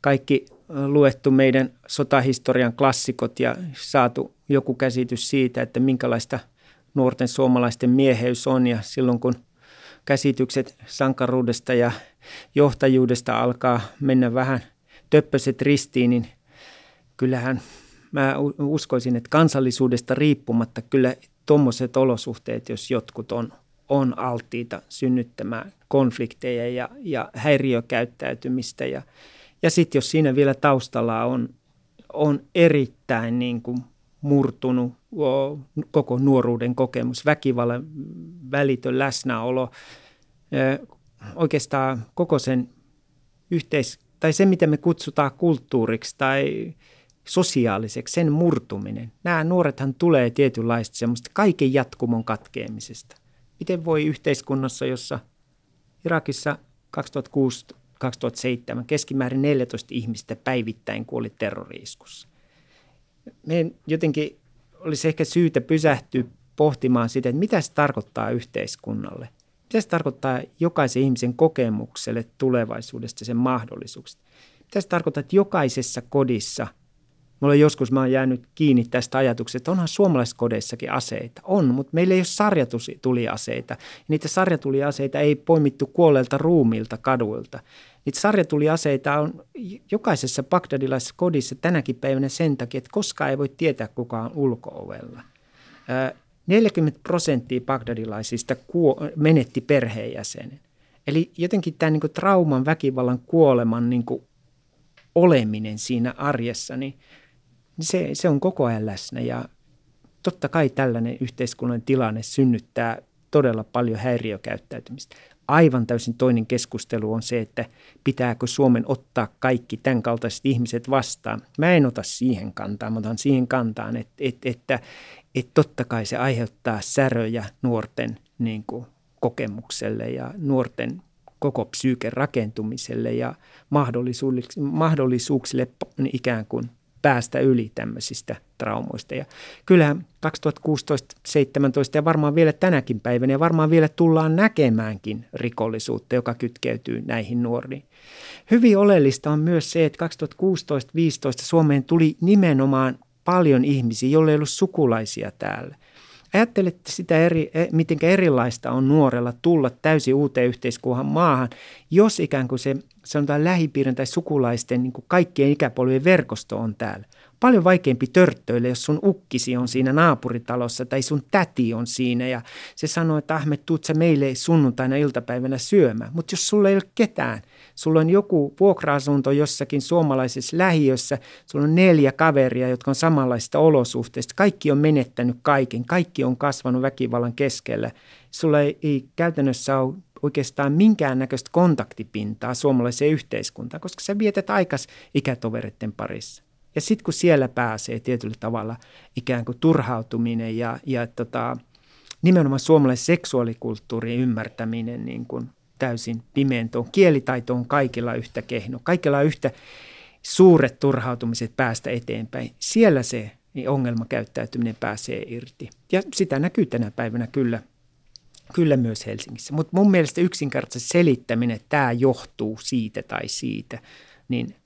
kaikki luettu meidän sotahistorian klassikot ja saatu joku käsitys siitä, että minkälaista nuorten suomalaisten mieheys on. Ja silloin kun käsitykset sankaruudesta ja johtajuudesta alkaa mennä vähän töppöset ristiin, niin kyllähän mä uskoisin, että kansallisuudesta riippumatta kyllä tuommoiset olosuhteet, jos jotkut on, on alttiita synnyttämään konflikteja ja, ja häiriökäyttäytymistä. Ja, ja sitten jos siinä vielä taustalla on, on erittäin niin kuin murtunut koko nuoruuden kokemus, väkivallan välitön läsnäolo, oikeastaan koko sen yhteis- tai se, mitä me kutsutaan kulttuuriksi tai sosiaaliseksi, sen murtuminen. Nämä nuorethan tulee tietynlaista semmoista kaiken jatkumon katkeamisesta. Miten voi yhteiskunnassa, jossa Irakissa 2006-2007 keskimäärin 14 ihmistä päivittäin kuoli terroriiskussa. Meidän jotenkin olisi ehkä syytä pysähtyä pohtimaan sitä, että mitä se tarkoittaa yhteiskunnalle. Mitä se tarkoittaa jokaisen ihmisen kokemukselle tulevaisuudesta, sen mahdollisuuksista. Mitä se tarkoittaa, että jokaisessa kodissa – Mulla joskus mä oon jäänyt kiinni tästä ajatuksesta, että onhan suomalaisissa kodeissakin aseita. On, mutta meillä ei ole sarjatuliaseita. Niitä sarjatuliaseita ei poimittu kuolleelta ruumilta kaduilta. Niitä sarjatuliaseita on jokaisessa bagdadilaisessa kodissa tänäkin päivänä sen takia, että koskaan ei voi tietää, kuka on ulkoovella. 40 prosenttia bagdadilaisista menetti perheenjäsenen. Eli jotenkin tämä niin trauman, väkivallan, kuoleman niin oleminen siinä arjessa, niin se, se on koko ajan läsnä ja totta kai tällainen yhteiskunnan tilanne synnyttää todella paljon häiriökäyttäytymistä. Aivan täysin toinen keskustelu on se, että pitääkö Suomen ottaa kaikki tämän kaltaiset ihmiset vastaan. Mä en ota siihen kantaa, mutta otan siihen kantaan, että, että, että, että totta kai se aiheuttaa säröjä nuorten niin kuin, kokemukselle ja nuorten koko psyyken rakentumiselle ja mahdollisuuksille, mahdollisuuksille ikään kuin päästä yli tämmöisistä traumoista. Ja kyllähän 2016, 2017 ja varmaan vielä tänäkin päivänä ja varmaan vielä tullaan näkemäänkin rikollisuutta, joka kytkeytyy näihin nuoriin. Hyvin oleellista on myös se, että 2016-2015 Suomeen tuli nimenomaan paljon ihmisiä, joille ei ollut sukulaisia täällä. Ajattelette sitä, eri, e, miten erilaista on nuorella tulla täysin uuteen yhteiskunnan maahan, jos ikään kuin se sanotaan lähipiirin tai sukulaisten niin kuin kaikkien ikäpolvien verkosto on täällä. Paljon vaikeampi törttöille, jos sun ukkisi on siinä naapuritalossa tai sun täti on siinä ja se sanoo, että Ahmet, tuut sä meille sunnuntaina iltapäivänä syömään. Mutta jos sulla ei ole ketään, sulla on joku vuokra-asunto jossakin suomalaisessa lähiössä, sulla on neljä kaveria, jotka on samanlaista olosuhteista, kaikki on menettänyt kaiken, kaikki on kasvanut väkivallan keskellä. Sulla ei, ei käytännössä ole oikeastaan minkäännäköistä kontaktipintaa suomalaiseen yhteiskuntaan, koska sä vietät aikas ikätovereiden parissa. Ja sitten kun siellä pääsee tietyllä tavalla ikään kuin turhautuminen ja, ja tota, nimenomaan suomalaisen seksuaalikulttuurin ymmärtäminen niin kuin täysin pimentoon. Kielitaito on kaikilla yhtä kehno. Kaikilla on yhtä suuret turhautumiset päästä eteenpäin. Siellä se niin ongelmakäyttäytyminen pääsee irti. Ja sitä näkyy tänä päivänä kyllä Kyllä myös Helsingissä. Mutta mun mielestä yksinkertaisesti selittäminen, että tämä johtuu siitä tai siitä, niin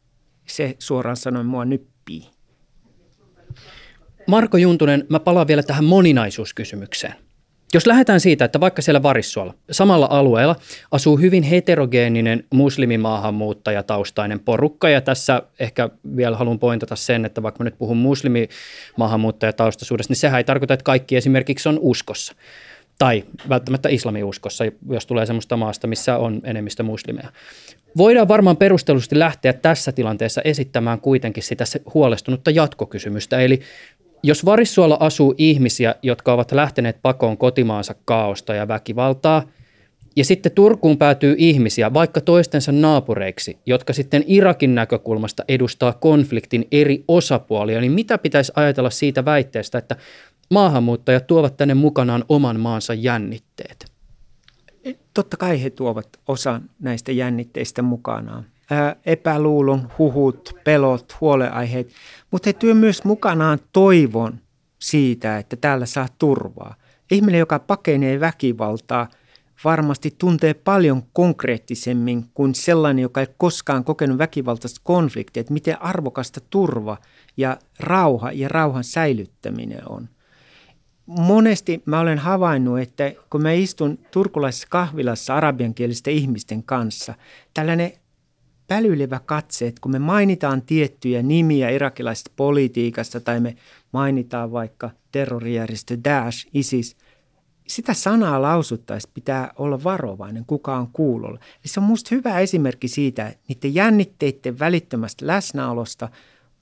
se suoraan sanoen mua nyppii. Marko Juntunen, mä palaan vielä tähän moninaisuuskysymykseen. Jos lähdetään siitä, että vaikka siellä Varissuolla, samalla alueella, asuu hyvin heterogeeninen muslimimaahanmuuttajataustainen porukka, ja tässä ehkä vielä haluan pointata sen, että vaikka mä nyt puhun muslimimaahanmuuttajataustaisuudesta, niin sehän ei tarkoita, että kaikki esimerkiksi on uskossa tai välttämättä islamiuskossa, jos tulee sellaista maasta, missä on enemmistö muslimeja. Voidaan varmaan perustellusti lähteä tässä tilanteessa esittämään kuitenkin sitä huolestunutta jatkokysymystä, eli jos Varissuolla asuu ihmisiä, jotka ovat lähteneet pakoon kotimaansa kaaosta ja väkivaltaa, ja sitten Turkuun päätyy ihmisiä, vaikka toistensa naapureiksi, jotka sitten Irakin näkökulmasta edustaa konfliktin eri osapuolia, niin mitä pitäisi ajatella siitä väitteestä, että maahanmuuttajat tuovat tänne mukanaan oman maansa jännitteet? Totta kai he tuovat osan näistä jännitteistä mukanaan. Ää, epäluulon, huhut, pelot, huoleaiheet, mutta he työ myös mukanaan toivon siitä, että täällä saa turvaa. ihminen, joka pakenee väkivaltaa, varmasti tuntee paljon konkreettisemmin kuin sellainen, joka ei koskaan kokenut väkivaltaista konfliktia, että miten arvokasta turva ja rauha ja rauhan säilyttäminen on. Monesti mä olen havainnut, että kun mä istun turkulaisessa kahvilassa arabiankielisten ihmisten kanssa, tällainen pälyilevä katse, että kun me mainitaan tiettyjä nimiä irakilaisesta politiikasta tai me mainitaan vaikka terrorijärjestö Daesh, ISIS, sitä sanaa lausuttaessa pitää olla varovainen, kuka on kuulolla. Eli se on minusta hyvä esimerkki siitä, niiden jännitteiden välittömästä läsnäolosta,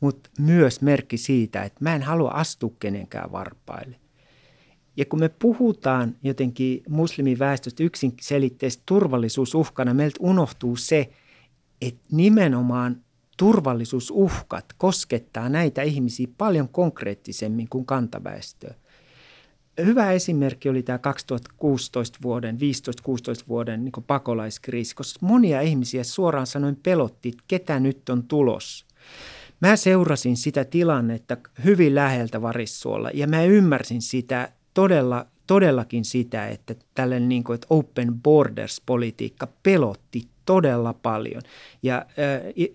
mutta myös merkki siitä, että mä en halua astua kenenkään varpaille. Ja kun me puhutaan jotenkin muslimiväestöstä yksinselitteistä turvallisuusuhkana, meiltä unohtuu se, että nimenomaan turvallisuusuhkat koskettaa näitä ihmisiä paljon konkreettisemmin kuin kantaväestöä. Hyvä esimerkki oli tämä 2016 vuoden, 15-16 vuoden niin pakolaiskriisi, koska monia ihmisiä suoraan sanoen pelotti, että ketä nyt on tulos. Mä seurasin sitä tilannetta hyvin läheltä Varissuolla ja mä ymmärsin sitä todella, todellakin sitä, että tällainen niin kuin, että open borders-politiikka pelotti todella paljon, ja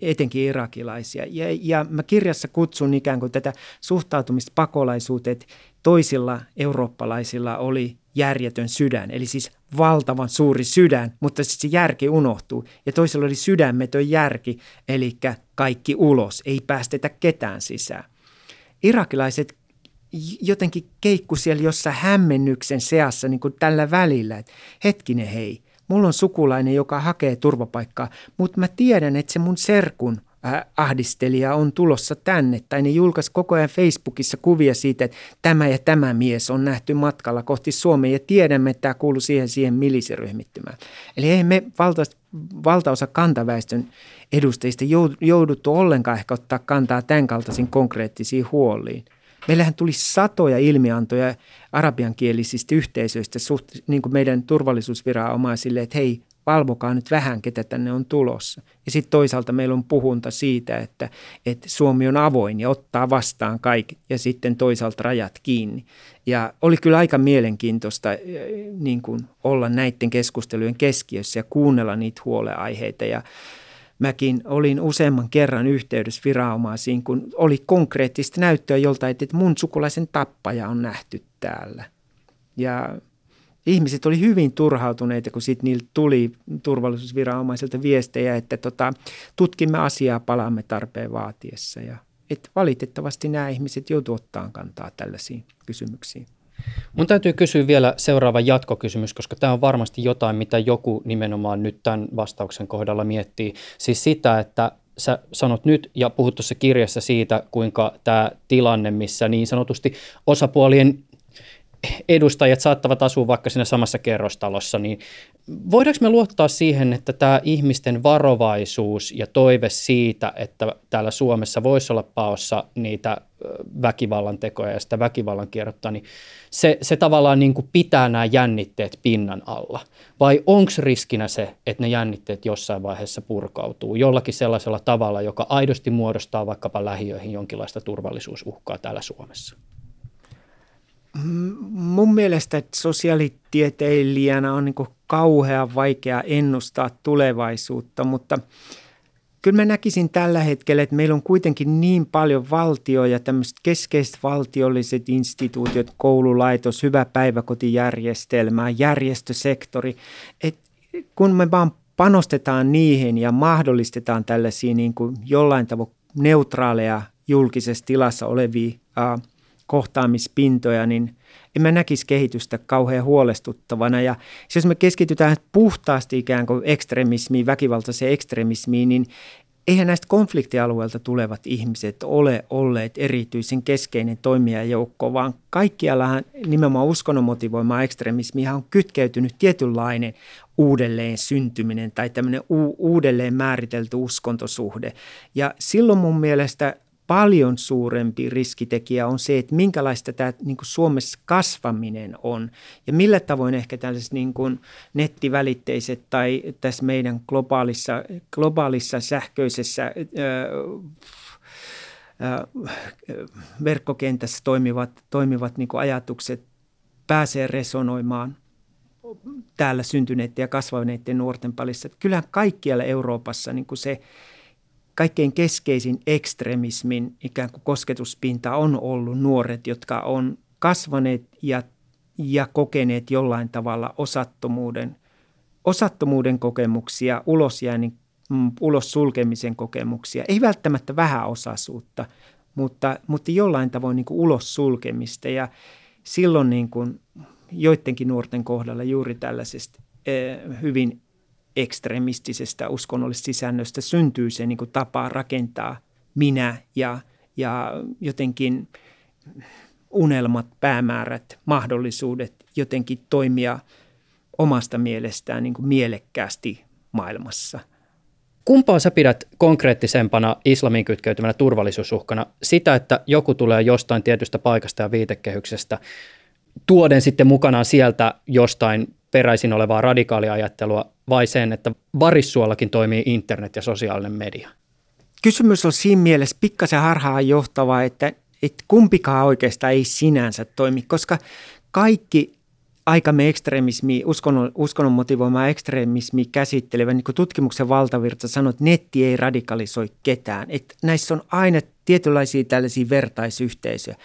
etenkin irakilaisia. Ja, ja mä kirjassa kutsun ikään kuin tätä suhtautumista pakolaisuuteen, että toisilla eurooppalaisilla oli järjetön sydän, eli siis valtavan suuri sydän, mutta sitten se järki unohtuu. Ja toisilla oli sydämetön järki, eli kaikki ulos, ei päästetä ketään sisään. Irakilaiset jotenkin keikku siellä jossain hämmennyksen seassa niin kuin tällä välillä, että hetkinen hei, mulla on sukulainen, joka hakee turvapaikkaa, mutta mä tiedän, että se mun serkun ahdistelija on tulossa tänne. Tai ne julkaisi koko ajan Facebookissa kuvia siitä, että tämä ja tämä mies on nähty matkalla kohti Suomea ja tiedämme, että tämä kuuluu siihen, siihen milisiryhmittymään. Eli ei me valta, valtaosa kantaväestön edustajista jouduttu ollenkaan ehkä ottaa kantaa tämän kaltaisiin konkreettisiin huoliin. Meillähän tuli satoja ilmiantoja arabiankielisistä yhteisöistä suht, niin kuin meidän turvallisuusviranomaisille, että hei, valvokaa nyt vähän, ketä tänne on tulossa. Ja sitten toisaalta meillä on puhunta siitä, että, että Suomi on avoin ja ottaa vastaan kaikki ja sitten toisaalta rajat kiinni. Ja oli kyllä aika mielenkiintoista eh, niin kuin olla näiden keskustelujen keskiössä ja kuunnella niitä huoleaiheita. Ja mäkin olin useamman kerran yhteydessä viranomaisiin, kun oli konkreettista näyttöä joltain, että mun sukulaisen tappaja on nähty täällä. Ja ihmiset oli hyvin turhautuneita, kun sitten niiltä tuli turvallisuusviranomaisilta viestejä, että tota, tutkimme asiaa, palaamme tarpeen vaatiessa. Ja, et valitettavasti nämä ihmiset joutuivat ottaa kantaa tällaisiin kysymyksiin. Mun täytyy kysyä vielä seuraava jatkokysymys, koska tämä on varmasti jotain, mitä joku nimenomaan nyt tämän vastauksen kohdalla miettii. Siis sitä, että sä sanot nyt ja puhut tuossa kirjassa siitä, kuinka tämä tilanne, missä niin sanotusti osapuolien edustajat saattavat asua vaikka siinä samassa kerrostalossa, niin voidaanko me luottaa siihen, että tämä ihmisten varovaisuus ja toive siitä, että täällä Suomessa voisi olla paossa niitä väkivallan tekoja ja sitä väkivallan kierrottaa, niin se, se tavallaan niin kuin pitää nämä jännitteet pinnan alla? Vai onko riskinä se, että ne jännitteet jossain vaiheessa purkautuu jollakin sellaisella tavalla, joka aidosti muodostaa vaikkapa lähiöihin jonkinlaista turvallisuusuhkaa täällä Suomessa? mun mielestä sosiaalitieteilijänä on niin kauhean vaikea ennustaa tulevaisuutta, mutta kyllä mä näkisin tällä hetkellä, että meillä on kuitenkin niin paljon valtio ja tämmöiset keskeiset valtiolliset instituutiot, koululaitos, hyvä päiväkotijärjestelmä, järjestösektori, että kun me vaan panostetaan niihin ja mahdollistetaan tällaisia niin kuin jollain tavoin neutraaleja julkisessa tilassa olevia kohtaamispintoja, niin en mä näkisi kehitystä kauhean huolestuttavana. Ja jos me keskitytään puhtaasti ikään kuin ekstremismiin, väkivaltaiseen ekstremismiin, niin eihän näistä konfliktialueilta tulevat ihmiset ole olleet erityisen keskeinen toimijajoukko, vaan kaikkiallahan nimenomaan uskonnon motivoimaa ekstremismiä on kytkeytynyt tietynlainen uudelleen syntyminen tai tämmöinen u- uudelleen määritelty uskontosuhde. Ja silloin mun mielestä paljon suurempi riskitekijä on se, että minkälaista tämä niin kuin Suomessa kasvaminen on ja millä tavoin ehkä tällaiset niin kuin nettivälitteiset tai tässä meidän globaalissa, globaalissa sähköisessä ää, ää, verkkokentässä toimivat, toimivat niin kuin ajatukset pääsee resonoimaan täällä syntyneiden ja kasvaneiden nuorten parissa. Kyllähän kaikkialla Euroopassa niin kuin se kaikkein keskeisin ekstremismin ikään kuin kosketuspinta on ollut nuoret, jotka on kasvaneet ja, ja kokeneet jollain tavalla osattomuuden, osattomuuden kokemuksia, ulosjäännin, mm, ulos sulkemisen kokemuksia. Ei välttämättä vähäosaisuutta, mutta, mutta jollain tavoin niin kuin ulos sulkemista. Ja silloin niin kuin joidenkin nuorten kohdalla juuri tällaisesta eh, hyvin ekstremistisestä uskonnollisesta sisännöstä syntyy se niin kuin tapa rakentaa minä ja, ja jotenkin unelmat, päämäärät, mahdollisuudet jotenkin toimia omasta mielestään niin kuin mielekkäästi maailmassa. Kumpaa sä pidät konkreettisempana islamin kytkeytymänä turvallisuusuhkana? Sitä, että joku tulee jostain tietystä paikasta ja viitekehyksestä, tuoden sitten mukanaan sieltä jostain peräisin olevaa radikaaliajattelua vai sen, että varissuollakin toimii internet ja sosiaalinen media? Kysymys on siinä mielessä pikkasen harhaan johtava, että, että kumpikaan oikeastaan ei sinänsä toimi, koska kaikki aikamme ekstremismi, uskonnon, uskonnon motivoimaa ekstremismi käsittelevä niin tutkimuksen valtavirta sanoo, että netti ei radikalisoi ketään. Että näissä on aina tietynlaisia tällaisia vertaisyhteisöjä.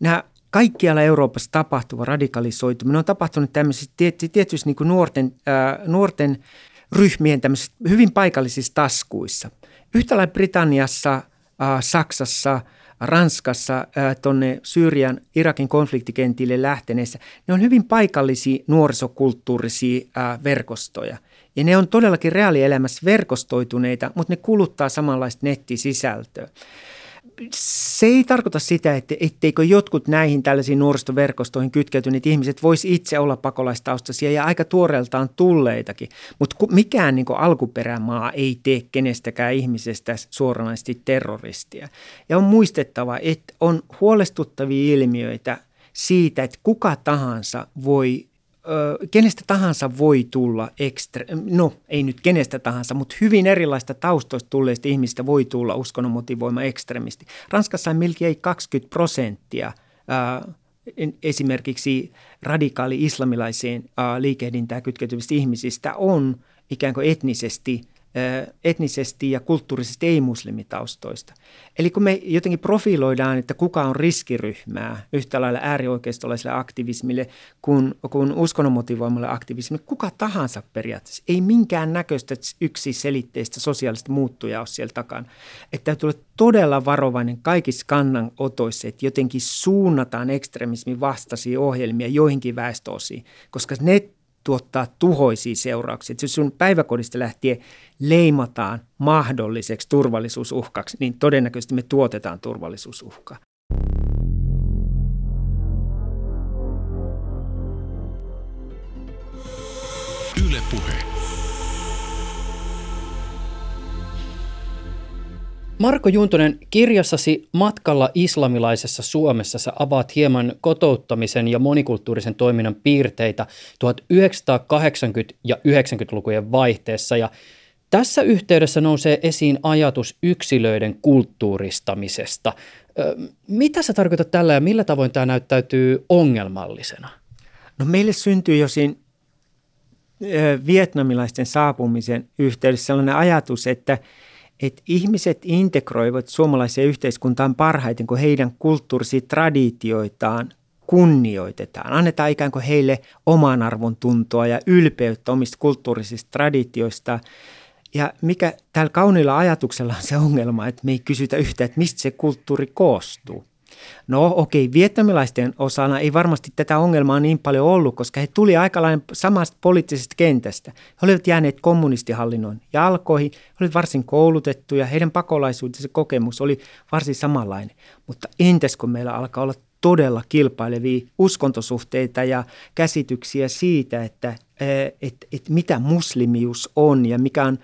Nämä kaikkialla Euroopassa tapahtuva radikalisoituminen on tapahtunut tämmöisissä tietyissä niin nuorten, ää, nuorten ryhmien hyvin paikallisissa taskuissa. Yhtä lailla Britanniassa, ää, Saksassa, Ranskassa tuonne Syyrian, Irakin konfliktikentille lähteneessä, ne on hyvin paikallisia nuorisokulttuurisia ää, verkostoja. Ja ne on todellakin reaalielämässä verkostoituneita, mutta ne kuluttaa samanlaista nettisisältöä se ei tarkoita sitä, että etteikö jotkut näihin tällaisiin nuoristoverkostoihin kytkeytyneet ihmiset voisi itse olla pakolaistaustaisia ja aika tuoreeltaan tulleitakin. Mutta mikään niin alkuperämaa ei tee kenestäkään ihmisestä suoranaisesti terroristia. Ja on muistettava, että on huolestuttavia ilmiöitä siitä, että kuka tahansa voi kenestä tahansa voi tulla ekstra, no ei nyt kenestä tahansa, mutta hyvin erilaista taustoista tulleista ihmistä voi tulla uskonnon motivoima ekstremisti. Ranskassa on melkein 20 prosenttia esimerkiksi radikaali islamilaiseen liikehdintään kytkeytyvistä ihmisistä on ikään kuin etnisesti etnisesti ja kulttuurisesti ei-muslimitaustoista. Eli kun me jotenkin profiloidaan, että kuka on riskiryhmää yhtä lailla äärioikeistolaiselle aktivismille kuin, kuin uskonnon motivoimalle aktivismille, kuka tahansa periaatteessa, ei minkään näköistä yksiselitteistä sosiaalista muuttuja ole siellä takana. Että täytyy olla todella varovainen kaikissa kannanotoissa, että jotenkin suunnataan ekstremismin vastaisia ohjelmia joihinkin väestöosiin, koska ne tuottaa tuhoisia seurauksia. Että jos sun päiväkodista lähtien leimataan mahdolliseksi turvallisuusuhkaksi, niin todennäköisesti me tuotetaan turvallisuusuhka. Marko Juntunen, kirjassasi Matkalla islamilaisessa Suomessa sä avaat hieman kotouttamisen ja monikulttuurisen toiminnan piirteitä 1980- ja 90-lukujen vaihteessa ja tässä yhteydessä nousee esiin ajatus yksilöiden kulttuuristamisesta. Mitä sä tarkoitat tällä ja millä tavoin tämä näyttäytyy ongelmallisena? No meille syntyy jo siinä vietnamilaisten saapumisen yhteydessä sellainen ajatus, että – että ihmiset integroivat suomalaiseen yhteiskuntaan parhaiten, kun heidän kulttuurisia traditioitaan kunnioitetaan. Annetaan ikään kuin heille oman arvon tuntoa ja ylpeyttä omista kulttuurisista traditioista. Ja mikä tällä kauniilla ajatuksella on se ongelma, että me ei kysytä yhtä, että mistä se kulttuuri koostuu. No okei, okay, vietnamilaisten osana ei varmasti tätä ongelmaa niin paljon ollut, koska he tuli aika lailla samasta poliittisesta kentästä. He olivat jääneet kommunistihallinnon jalkoihin, he olivat varsin koulutettuja, heidän pakolaisuutensa kokemus oli varsin samanlainen. Mutta entäs kun meillä alkaa olla todella kilpailevia uskontosuhteita ja käsityksiä siitä, että et, et mitä muslimius on ja mikä on,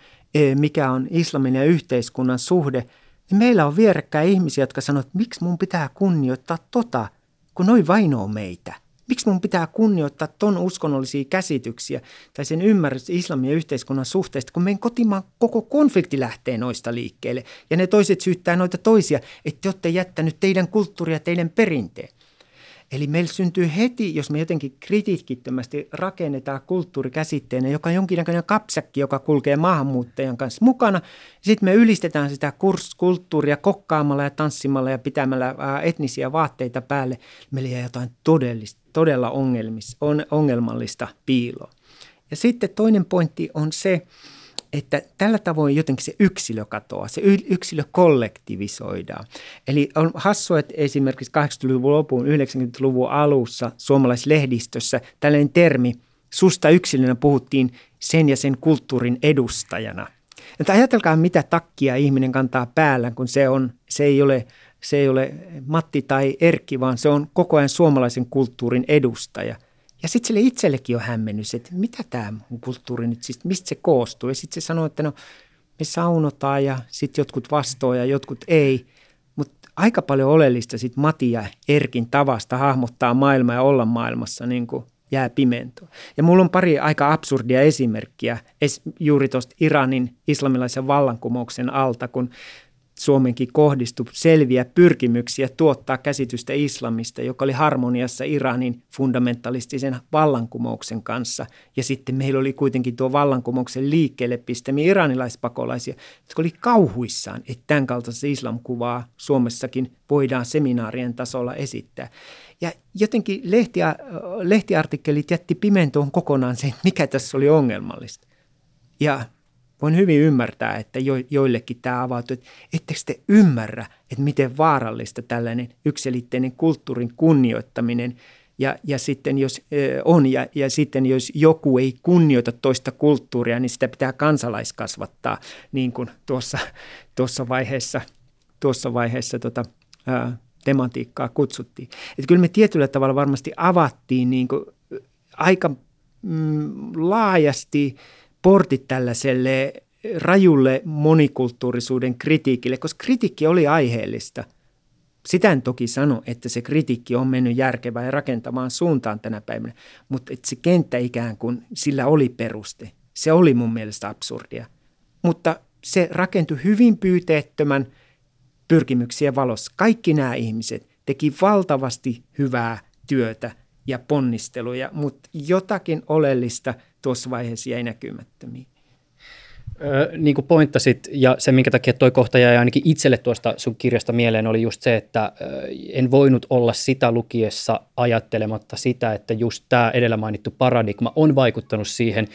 mikä on islamin ja yhteiskunnan suhde – niin meillä on vierekkäin ihmisiä, jotka sanoo, että miksi mun pitää kunnioittaa tota, kun noin vainoo meitä. Miksi mun pitää kunnioittaa ton uskonnollisia käsityksiä tai sen ymmärrys islamin ja yhteiskunnan suhteesta, kun meidän kotimaan koko konflikti lähtee noista liikkeelle. Ja ne toiset syyttää noita toisia, että te olette jättänyt teidän kulttuuria, teidän perinteen. Eli meillä syntyy heti, jos me jotenkin kritiikittömästi rakennetaan kulttuurikäsitteenä, joka on jonkinnäköinen kapsäkki, joka kulkee maahanmuuttajan kanssa mukana. Sitten me ylistetään sitä kulttuuria kokkaamalla ja tanssimalla ja pitämällä etnisiä vaatteita päälle. Meillä jää jotain todellista, todella ongelmallista piiloa. Ja sitten toinen pointti on se, että tällä tavoin jotenkin se yksilö katoaa, se yksilö kollektivisoidaan. Eli on hassua, että esimerkiksi 80-luvun lopun, 90-luvun alussa suomalaislehdistössä tällainen termi, susta yksilönä puhuttiin sen ja sen kulttuurin edustajana. Että ajatelkaa, mitä takkia ihminen kantaa päällä, kun se, on, se, ei ole, se ei ole Matti tai Erkki, vaan se on koko ajan suomalaisen kulttuurin edustaja – ja sitten sille itsellekin on hämmennys, että mitä tämä kulttuuri nyt siis, mistä se koostuu. Ja sitten se sanoo, että no me saunotaan ja sitten jotkut vastoo ja jotkut ei. Mutta aika paljon oleellista sitten Mati ja Erkin tavasta hahmottaa maailmaa ja olla maailmassa niin kuin jää pimentoon. Ja mulla on pari aika absurdia esimerkkiä es, juuri tuosta Iranin islamilaisen vallankumouksen alta, kun Suomenkin kohdistui selviä pyrkimyksiä tuottaa käsitystä islamista, joka oli harmoniassa Iranin fundamentalistisen vallankumouksen kanssa. Ja sitten meillä oli kuitenkin tuo vallankumouksen liikkeelle pistämiä iranilaispakolaisia, jotka oli kauhuissaan, että tämän kaltaista islamkuvaa Suomessakin voidaan seminaarien tasolla esittää. Ja jotenkin lehtiä, lehtiartikkelit jätti pimentoon kokonaan sen, mikä tässä oli ongelmallista. Ja voin hyvin ymmärtää, että jo, joillekin tämä avautuu, että ettekö te ymmärrä, että miten vaarallista tällainen yksilitteinen kulttuurin kunnioittaminen ja, ja sitten jos on ja, ja sitten jos joku ei kunnioita toista kulttuuria, niin sitä pitää kansalaiskasvattaa, niin kuin tuossa, tuossa vaiheessa, tuossa vaiheessa tota, ää, tematiikkaa kutsuttiin. Että kyllä me tietyllä tavalla varmasti avattiin niin kuin aika mm, laajasti – portit tällaiselle rajulle monikulttuurisuuden kritiikille, koska kritiikki oli aiheellista. Sitä en toki sano, että se kritiikki on mennyt järkevään ja rakentamaan suuntaan tänä päivänä, mutta että se kenttä ikään kuin sillä oli peruste. Se oli mun mielestä absurdia. Mutta se rakentui hyvin pyyteettömän pyrkimyksiä valossa. Kaikki nämä ihmiset teki valtavasti hyvää työtä ja ponnisteluja, mutta jotakin oleellista tuossa vaiheessa jäi näkymättömiin. Öö, niin kuin pointtasit, ja se minkä takia toi kohta jäi ainakin itselle tuosta sun kirjasta mieleen, oli just se, että öö, en voinut olla sitä lukiessa ajattelematta sitä, että just tämä edellä mainittu paradigma on vaikuttanut siihen,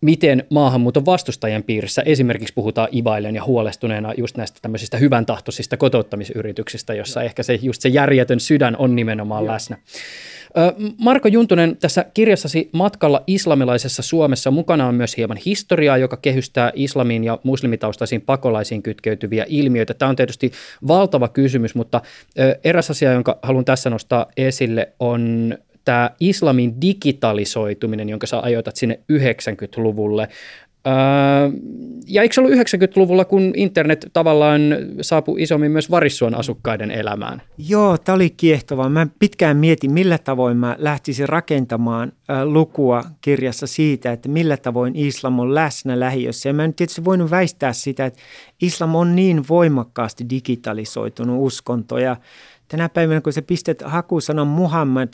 miten maahanmuuton vastustajien piirissä esimerkiksi puhutaan ivaillen ja huolestuneena just näistä tämmöisistä hyvän tahtoisista kotouttamisyrityksistä, jossa ehkä se, just se järjetön sydän on nimenomaan Joo. läsnä. Marko Juntunen, tässä kirjassasi Matkalla islamilaisessa Suomessa mukana on myös hieman historiaa, joka kehystää islamiin ja muslimitaustaisiin pakolaisiin kytkeytyviä ilmiöitä. Tämä on tietysti valtava kysymys, mutta eräs asia, jonka haluan tässä nostaa esille, on tämä islamin digitalisoituminen, jonka sä ajoitat sinne 90-luvulle. Öö, ja eikö se ollut 90-luvulla, kun internet tavallaan saapui isommin myös Varissuon asukkaiden elämään? Joo, tämä oli kiehtovaa. Mä pitkään mietin, millä tavoin mä lähtisin rakentamaan lukua kirjassa siitä, että millä tavoin islam on läsnä lähiössä. Ja mä en tietysti voinut väistää sitä, että islam on niin voimakkaasti digitalisoitunut uskonto ja tänä päivänä, kun sä pistät hakusanan Muhammad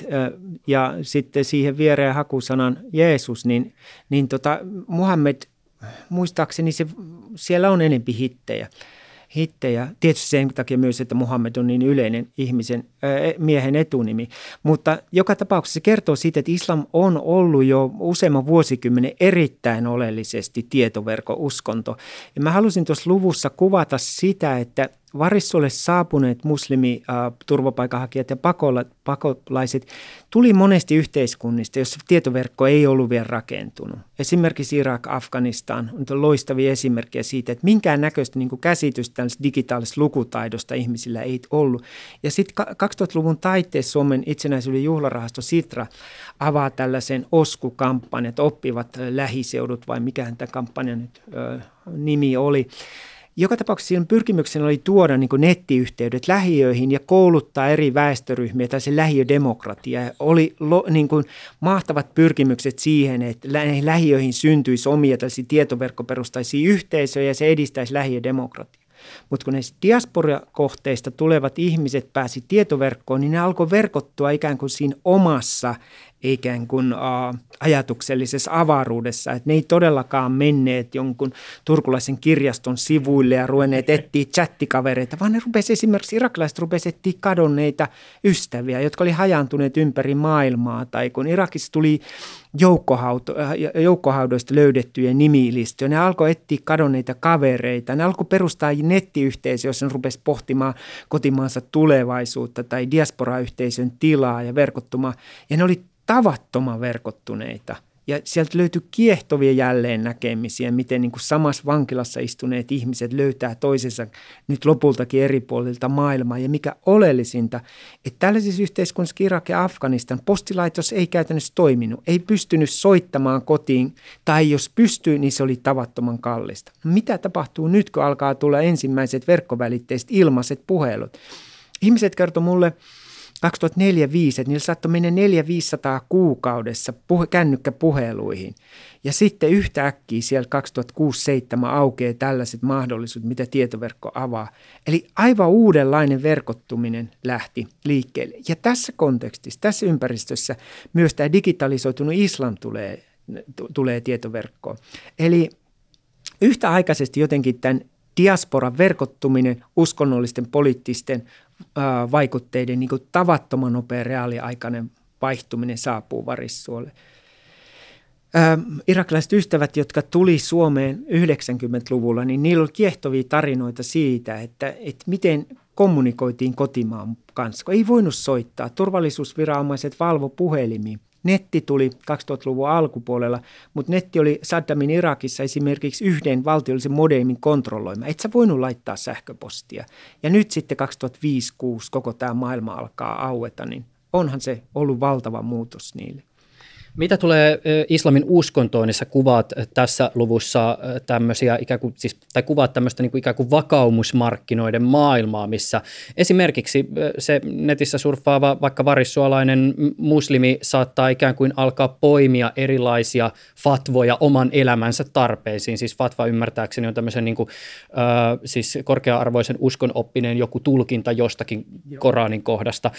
ja sitten siihen viereen hakusanan Jeesus, niin, niin tota, Muhammed, muistaakseni se, siellä on enempi hittejä hittejä. Tietysti sen takia myös, että Muhammed on niin yleinen ihmisen, ää, miehen etunimi. Mutta joka tapauksessa se kertoo siitä, että islam on ollut jo useamman vuosikymmenen erittäin oleellisesti tietoverkouskonto. Ja mä halusin tuossa luvussa kuvata sitä, että Varissulle saapuneet muslimi äh, turvapaikanhakijat ja pakola, pakolaiset tuli monesti yhteiskunnista, jossa tietoverkko ei ollut vielä rakentunut. Esimerkiksi Irak, Afganistan on loistavia esimerkkejä siitä, että minkään näköistä niin käsitystä digitaalisesta lukutaidosta ihmisillä ei ollut. Ja sitten 2000-luvun taitteessa Suomen itsenäisyyden juhlarahasto Sitra avaa tällaisen OSKU-kampanjan, että oppivat lähiseudut vai mikähän tämä kampanja nyt ö, nimi oli joka tapauksessa siinä pyrkimyksenä oli tuoda niin nettiyhteydet lähiöihin ja kouluttaa eri väestöryhmiä, tai se lähiödemokratia. Oli lo, niin kuin mahtavat pyrkimykset siihen, että lähiöihin syntyisi omia tällaisia tietoverkkoperustaisia yhteisöjä ja se edistäisi lähiödemokratia. Mutta kun näistä diasporakohteista tulevat ihmiset pääsi tietoverkkoon, niin ne alkoi verkottua ikään kuin siinä omassa ikään kuin uh, ajatuksellisessa avaruudessa. Että ne ei todellakaan menneet jonkun turkulaisen kirjaston sivuille ja ruvenneet etsiä chattikavereita, vaan ne rupesi esimerkiksi, irakilaiset rupesi etsiä kadonneita ystäviä, jotka oli hajantuneet ympäri maailmaa. Tai kun Irakissa tuli äh, joukkohaudoista löydettyjä nimilistöjä, ne alkoi etsiä kadonneita kavereita. Ne alkoi perustaa nettiyhteisö, jossa ne rupesi pohtimaan kotimaansa tulevaisuutta tai diasporayhteisön tilaa ja verkottumaan. Ja ne oli tavattoman verkottuneita. Ja sieltä löytyi kiehtovia jälleen näkemisiä, miten niin kuin samassa vankilassa istuneet ihmiset löytää toisensa nyt lopultakin eri puolilta maailmaa. Ja mikä oleellisinta, että tällaisissa yhteiskunnissa Irak ja Afganistan postilaitos ei käytännössä toiminut, ei pystynyt soittamaan kotiin, tai jos pystyy, niin se oli tavattoman kallista. Mitä tapahtuu nyt, kun alkaa tulla ensimmäiset verkkovälitteiset ilmaiset puhelut? Ihmiset kertoo mulle, 2004-2005, että niillä saattoi mennä 400-500 kuukaudessa puhe, kännykkäpuheluihin. Ja sitten yhtäkkiä siellä 2006-2007 aukeaa tällaiset mahdollisuudet, mitä tietoverkko avaa. Eli aivan uudenlainen verkottuminen lähti liikkeelle. Ja tässä kontekstissa, tässä ympäristössä myös tämä digitalisoitunut islam tulee, tulee tietoverkkoon. Eli yhtäaikaisesti jotenkin tämän diasporan verkottuminen uskonnollisten, poliittisten vaikutteiden niin tavattoman nopea reaaliaikainen vaihtuminen saapuu varissuolle. irakilaiset ystävät, jotka tuli Suomeen 90-luvulla, niin niillä oli kiehtovia tarinoita siitä, että, että miten kommunikoitiin kotimaan kanssa. Ei voinut soittaa. Turvallisuusviranomaiset valvo puhelimiin. Netti tuli 2000-luvun alkupuolella, mutta netti oli Saddamin Irakissa esimerkiksi yhden valtiollisen modeemin kontrolloima. Et sä voinut laittaa sähköpostia. Ja nyt sitten 2005 2006 koko tämä maailma alkaa aueta, niin onhan se ollut valtava muutos niille. Mitä tulee islamin uskontoon, niin sä kuvaat tässä luvussa tämmöisiä ikään kuin, siis, tai kuvaat tämmöistä niin kuin ikään kuin vakaumusmarkkinoiden maailmaa, missä esimerkiksi se netissä surffaava vaikka varissuolainen muslimi saattaa ikään kuin alkaa poimia erilaisia fatvoja oman elämänsä tarpeisiin. Siis fatva ymmärtääkseni on tämmöisen niin kuin, äh, siis korkea-arvoisen uskonoppineen joku tulkinta jostakin Joo. Koranin kohdasta.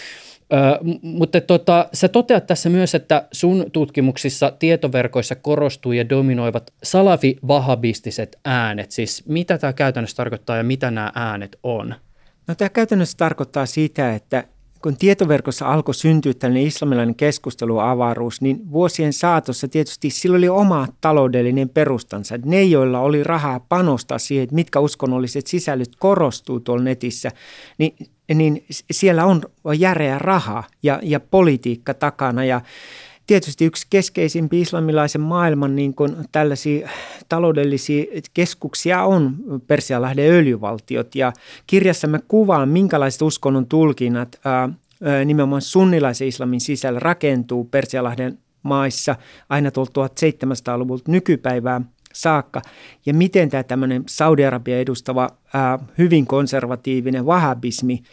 Ö, mutta tota, sä toteat tässä myös, että sun tutkimuksissa tietoverkoissa korostuu ja dominoivat salafi-vahabistiset äänet. Siis mitä tämä käytännössä tarkoittaa ja mitä nämä äänet on? No tämä käytännössä tarkoittaa sitä, että kun tietoverkossa alkoi syntyä tällainen islamilainen keskusteluavaruus, niin vuosien saatossa tietysti sillä oli oma taloudellinen perustansa. Ne, joilla oli rahaa panostaa siihen, että mitkä uskonnolliset sisällöt korostuu tuolla netissä, niin, niin siellä on järeä raha ja, ja politiikka takana. Ja tietysti yksi keskeisimpi islamilaisen maailman niin kuin tällaisia taloudellisia keskuksia on Persialahden öljyvaltiot. Ja kirjassa mä kuvaan, minkälaiset uskonnon tulkinnat ää, nimenomaan sunnilaisen islamin sisällä rakentuu Persialahden maissa aina tuolta 1700-luvulta nykypäivää saakka. Ja miten tämä tämmöinen Saudi-Arabia edustava ää, hyvin konservatiivinen wahabismi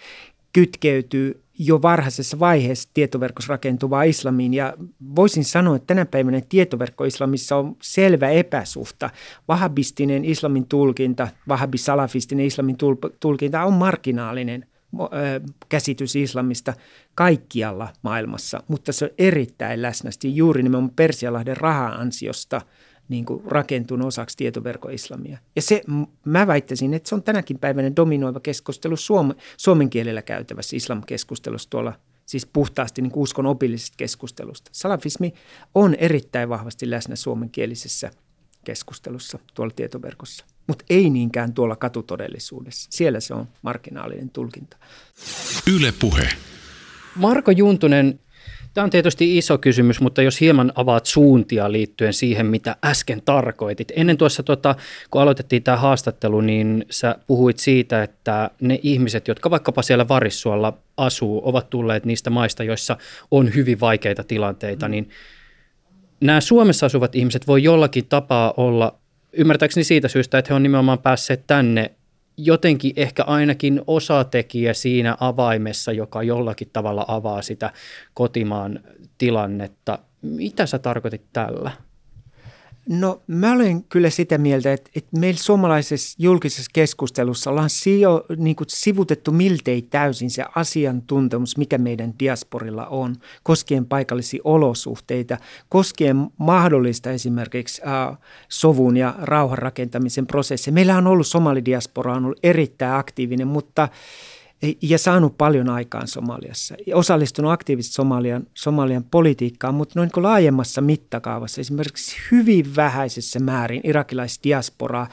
kytkeytyy jo varhaisessa vaiheessa tietoverkossa rakentuvaa islamiin. Ja voisin sanoa, että tänä päivänä tietoverkkoislamissa on selvä epäsuhta. Vahabistinen islamin tulkinta, vahabisalafistinen islamin tulkinta on marginaalinen käsitys islamista kaikkialla maailmassa, mutta se on erittäin läsnästi juuri nimenomaan Persialahden raha-ansiosta – niin kuin rakentunut osaksi tietoverkoislamia. Ja se, mä väittäisin, että se on tänäkin päivänä dominoiva keskustelu suom- suomen kielellä käytävässä islamkeskustelussa tuolla siis puhtaasti niin uskon opillisesta keskustelusta. Salafismi on erittäin vahvasti läsnä suomenkielisessä keskustelussa tuolla tietoverkossa, mutta ei niinkään tuolla katutodellisuudessa. Siellä se on marginaalinen tulkinta. Yle puhe. Marko Juntunen, Tämä on tietysti iso kysymys, mutta jos hieman avaat suuntia liittyen siihen, mitä äsken tarkoitit. Ennen tuossa, tota, kun aloitettiin tämä haastattelu, niin sä puhuit siitä, että ne ihmiset, jotka vaikkapa siellä Varissuolla asuu, ovat tulleet niistä maista, joissa on hyvin vaikeita tilanteita, mm. niin nämä Suomessa asuvat ihmiset voi jollakin tapaa olla, ymmärtääkseni siitä syystä, että he on nimenomaan päässeet tänne jotenkin ehkä ainakin osatekijä siinä avaimessa, joka jollakin tavalla avaa sitä kotimaan tilannetta. Mitä sä tarkoitit tällä? No mä olen kyllä sitä mieltä, että, että meillä suomalaisessa julkisessa keskustelussa ollaan sijo, niin kuin sivutettu miltei täysin se asiantuntemus, mikä meidän diasporilla on, koskien paikallisia olosuhteita, koskien mahdollista esimerkiksi äh, sovun ja rauhan rakentamisen. Meillä on ollut somalidiaspora on ollut erittäin aktiivinen, mutta – ja saanut paljon aikaan Somaliassa. Osallistunut aktiivisesti Somalian, Somalian politiikkaan, mutta noin laajemmassa mittakaavassa, esimerkiksi hyvin vähäisessä määrin irakilaisdiasporaa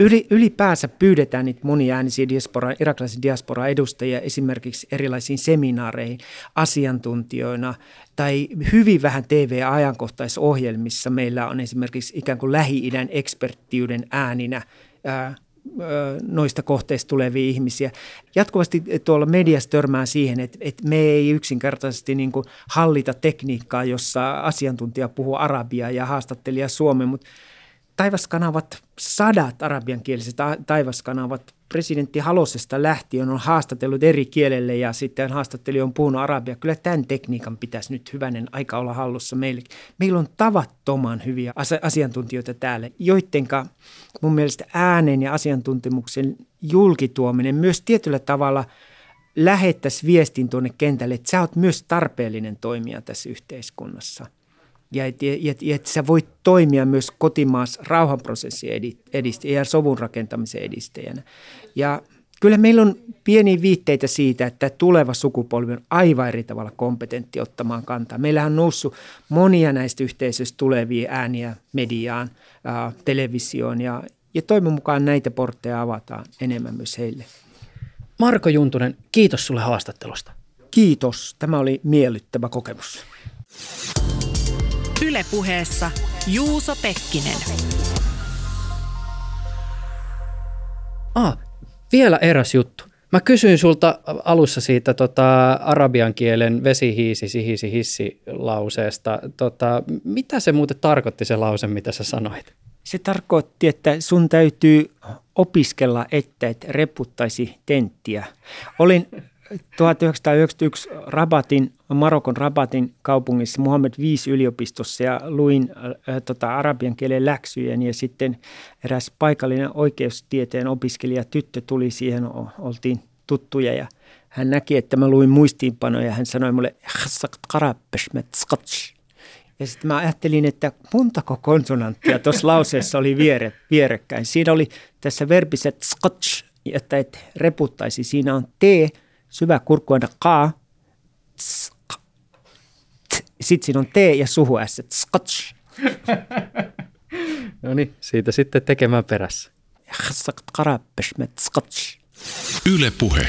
Yli, ylipäänsä pyydetään niitä moniäänisiä diaspora, irakilaisia diaspora edustajia esimerkiksi erilaisiin seminaareihin asiantuntijoina tai hyvin vähän TV-ajankohtaisohjelmissa meillä on esimerkiksi ikään kuin Lähi-idän eksperttiyden ääninä ää, noista kohteista tulevia ihmisiä. Jatkuvasti tuolla mediassa törmää siihen, että, että me ei yksinkertaisesti niin kuin hallita tekniikkaa, jossa asiantuntija puhuu arabiaa ja haastattelija suomen, mutta taivaskanavat, sadat arabiankieliset taivaskanavat presidentti Halosesta lähtien on haastatellut eri kielelle ja sitten haastattelija on puhunut arabia. Kyllä tämän tekniikan pitäisi nyt hyvänen aika olla hallussa meille. Meillä on tavattoman hyviä asiantuntijoita täällä, joidenka mun mielestä äänen ja asiantuntemuksen julkituominen myös tietyllä tavalla lähettäisi viestin tuonne kentälle, että sä oot myös tarpeellinen toimija tässä yhteiskunnassa – ja että et, et sä voit toimia myös kotimaassa rauhanprosessin edistäjänä ja sovun rakentamisen edistäjänä. Ja kyllä meillä on pieniä viitteitä siitä, että tuleva sukupolvi on aivan eri tavalla kompetentti ottamaan kantaa. Meillähän on noussut monia näistä yhteisöistä tulevia ääniä mediaan, ää, televisioon ja, ja toivon mukaan näitä portteja avataan enemmän myös heille. Marko Juntunen, kiitos sulle haastattelusta. Kiitos. Tämä oli miellyttävä kokemus. Ylepuheessa Juuso Pekkinen. Ah, vielä eräs juttu. Mä kysyin sulta alussa siitä tota, arabian kielen vesihiisi, sihisi, hissi lauseesta. Tota, mitä se muuten tarkoitti se lause, mitä sä sanoit? Se tarkoitti, että sun täytyy opiskella, että et reputtaisi tenttiä. Olin 1991 Rabatin, Marokon Rabatin kaupungissa Muhammed V yliopistossa ja luin äh, tota, arabian kielen läksyjä ja sitten eräs paikallinen oikeustieteen opiskelija tyttö tuli siihen, oltiin tuttuja ja hän näki, että mä luin muistiinpanoja ja hän sanoi mulle ja sitten mä ajattelin, että montako konsonanttia tuossa lauseessa oli viere, vierekkäin. Siinä oli tässä verbiset skotch, että et reputtaisi. Siinä on T, syvä kurkku on ka, sitten siinä on T ja suhu S, scotch. no niin, siitä sitten tekemään perässä. Yle Puhe.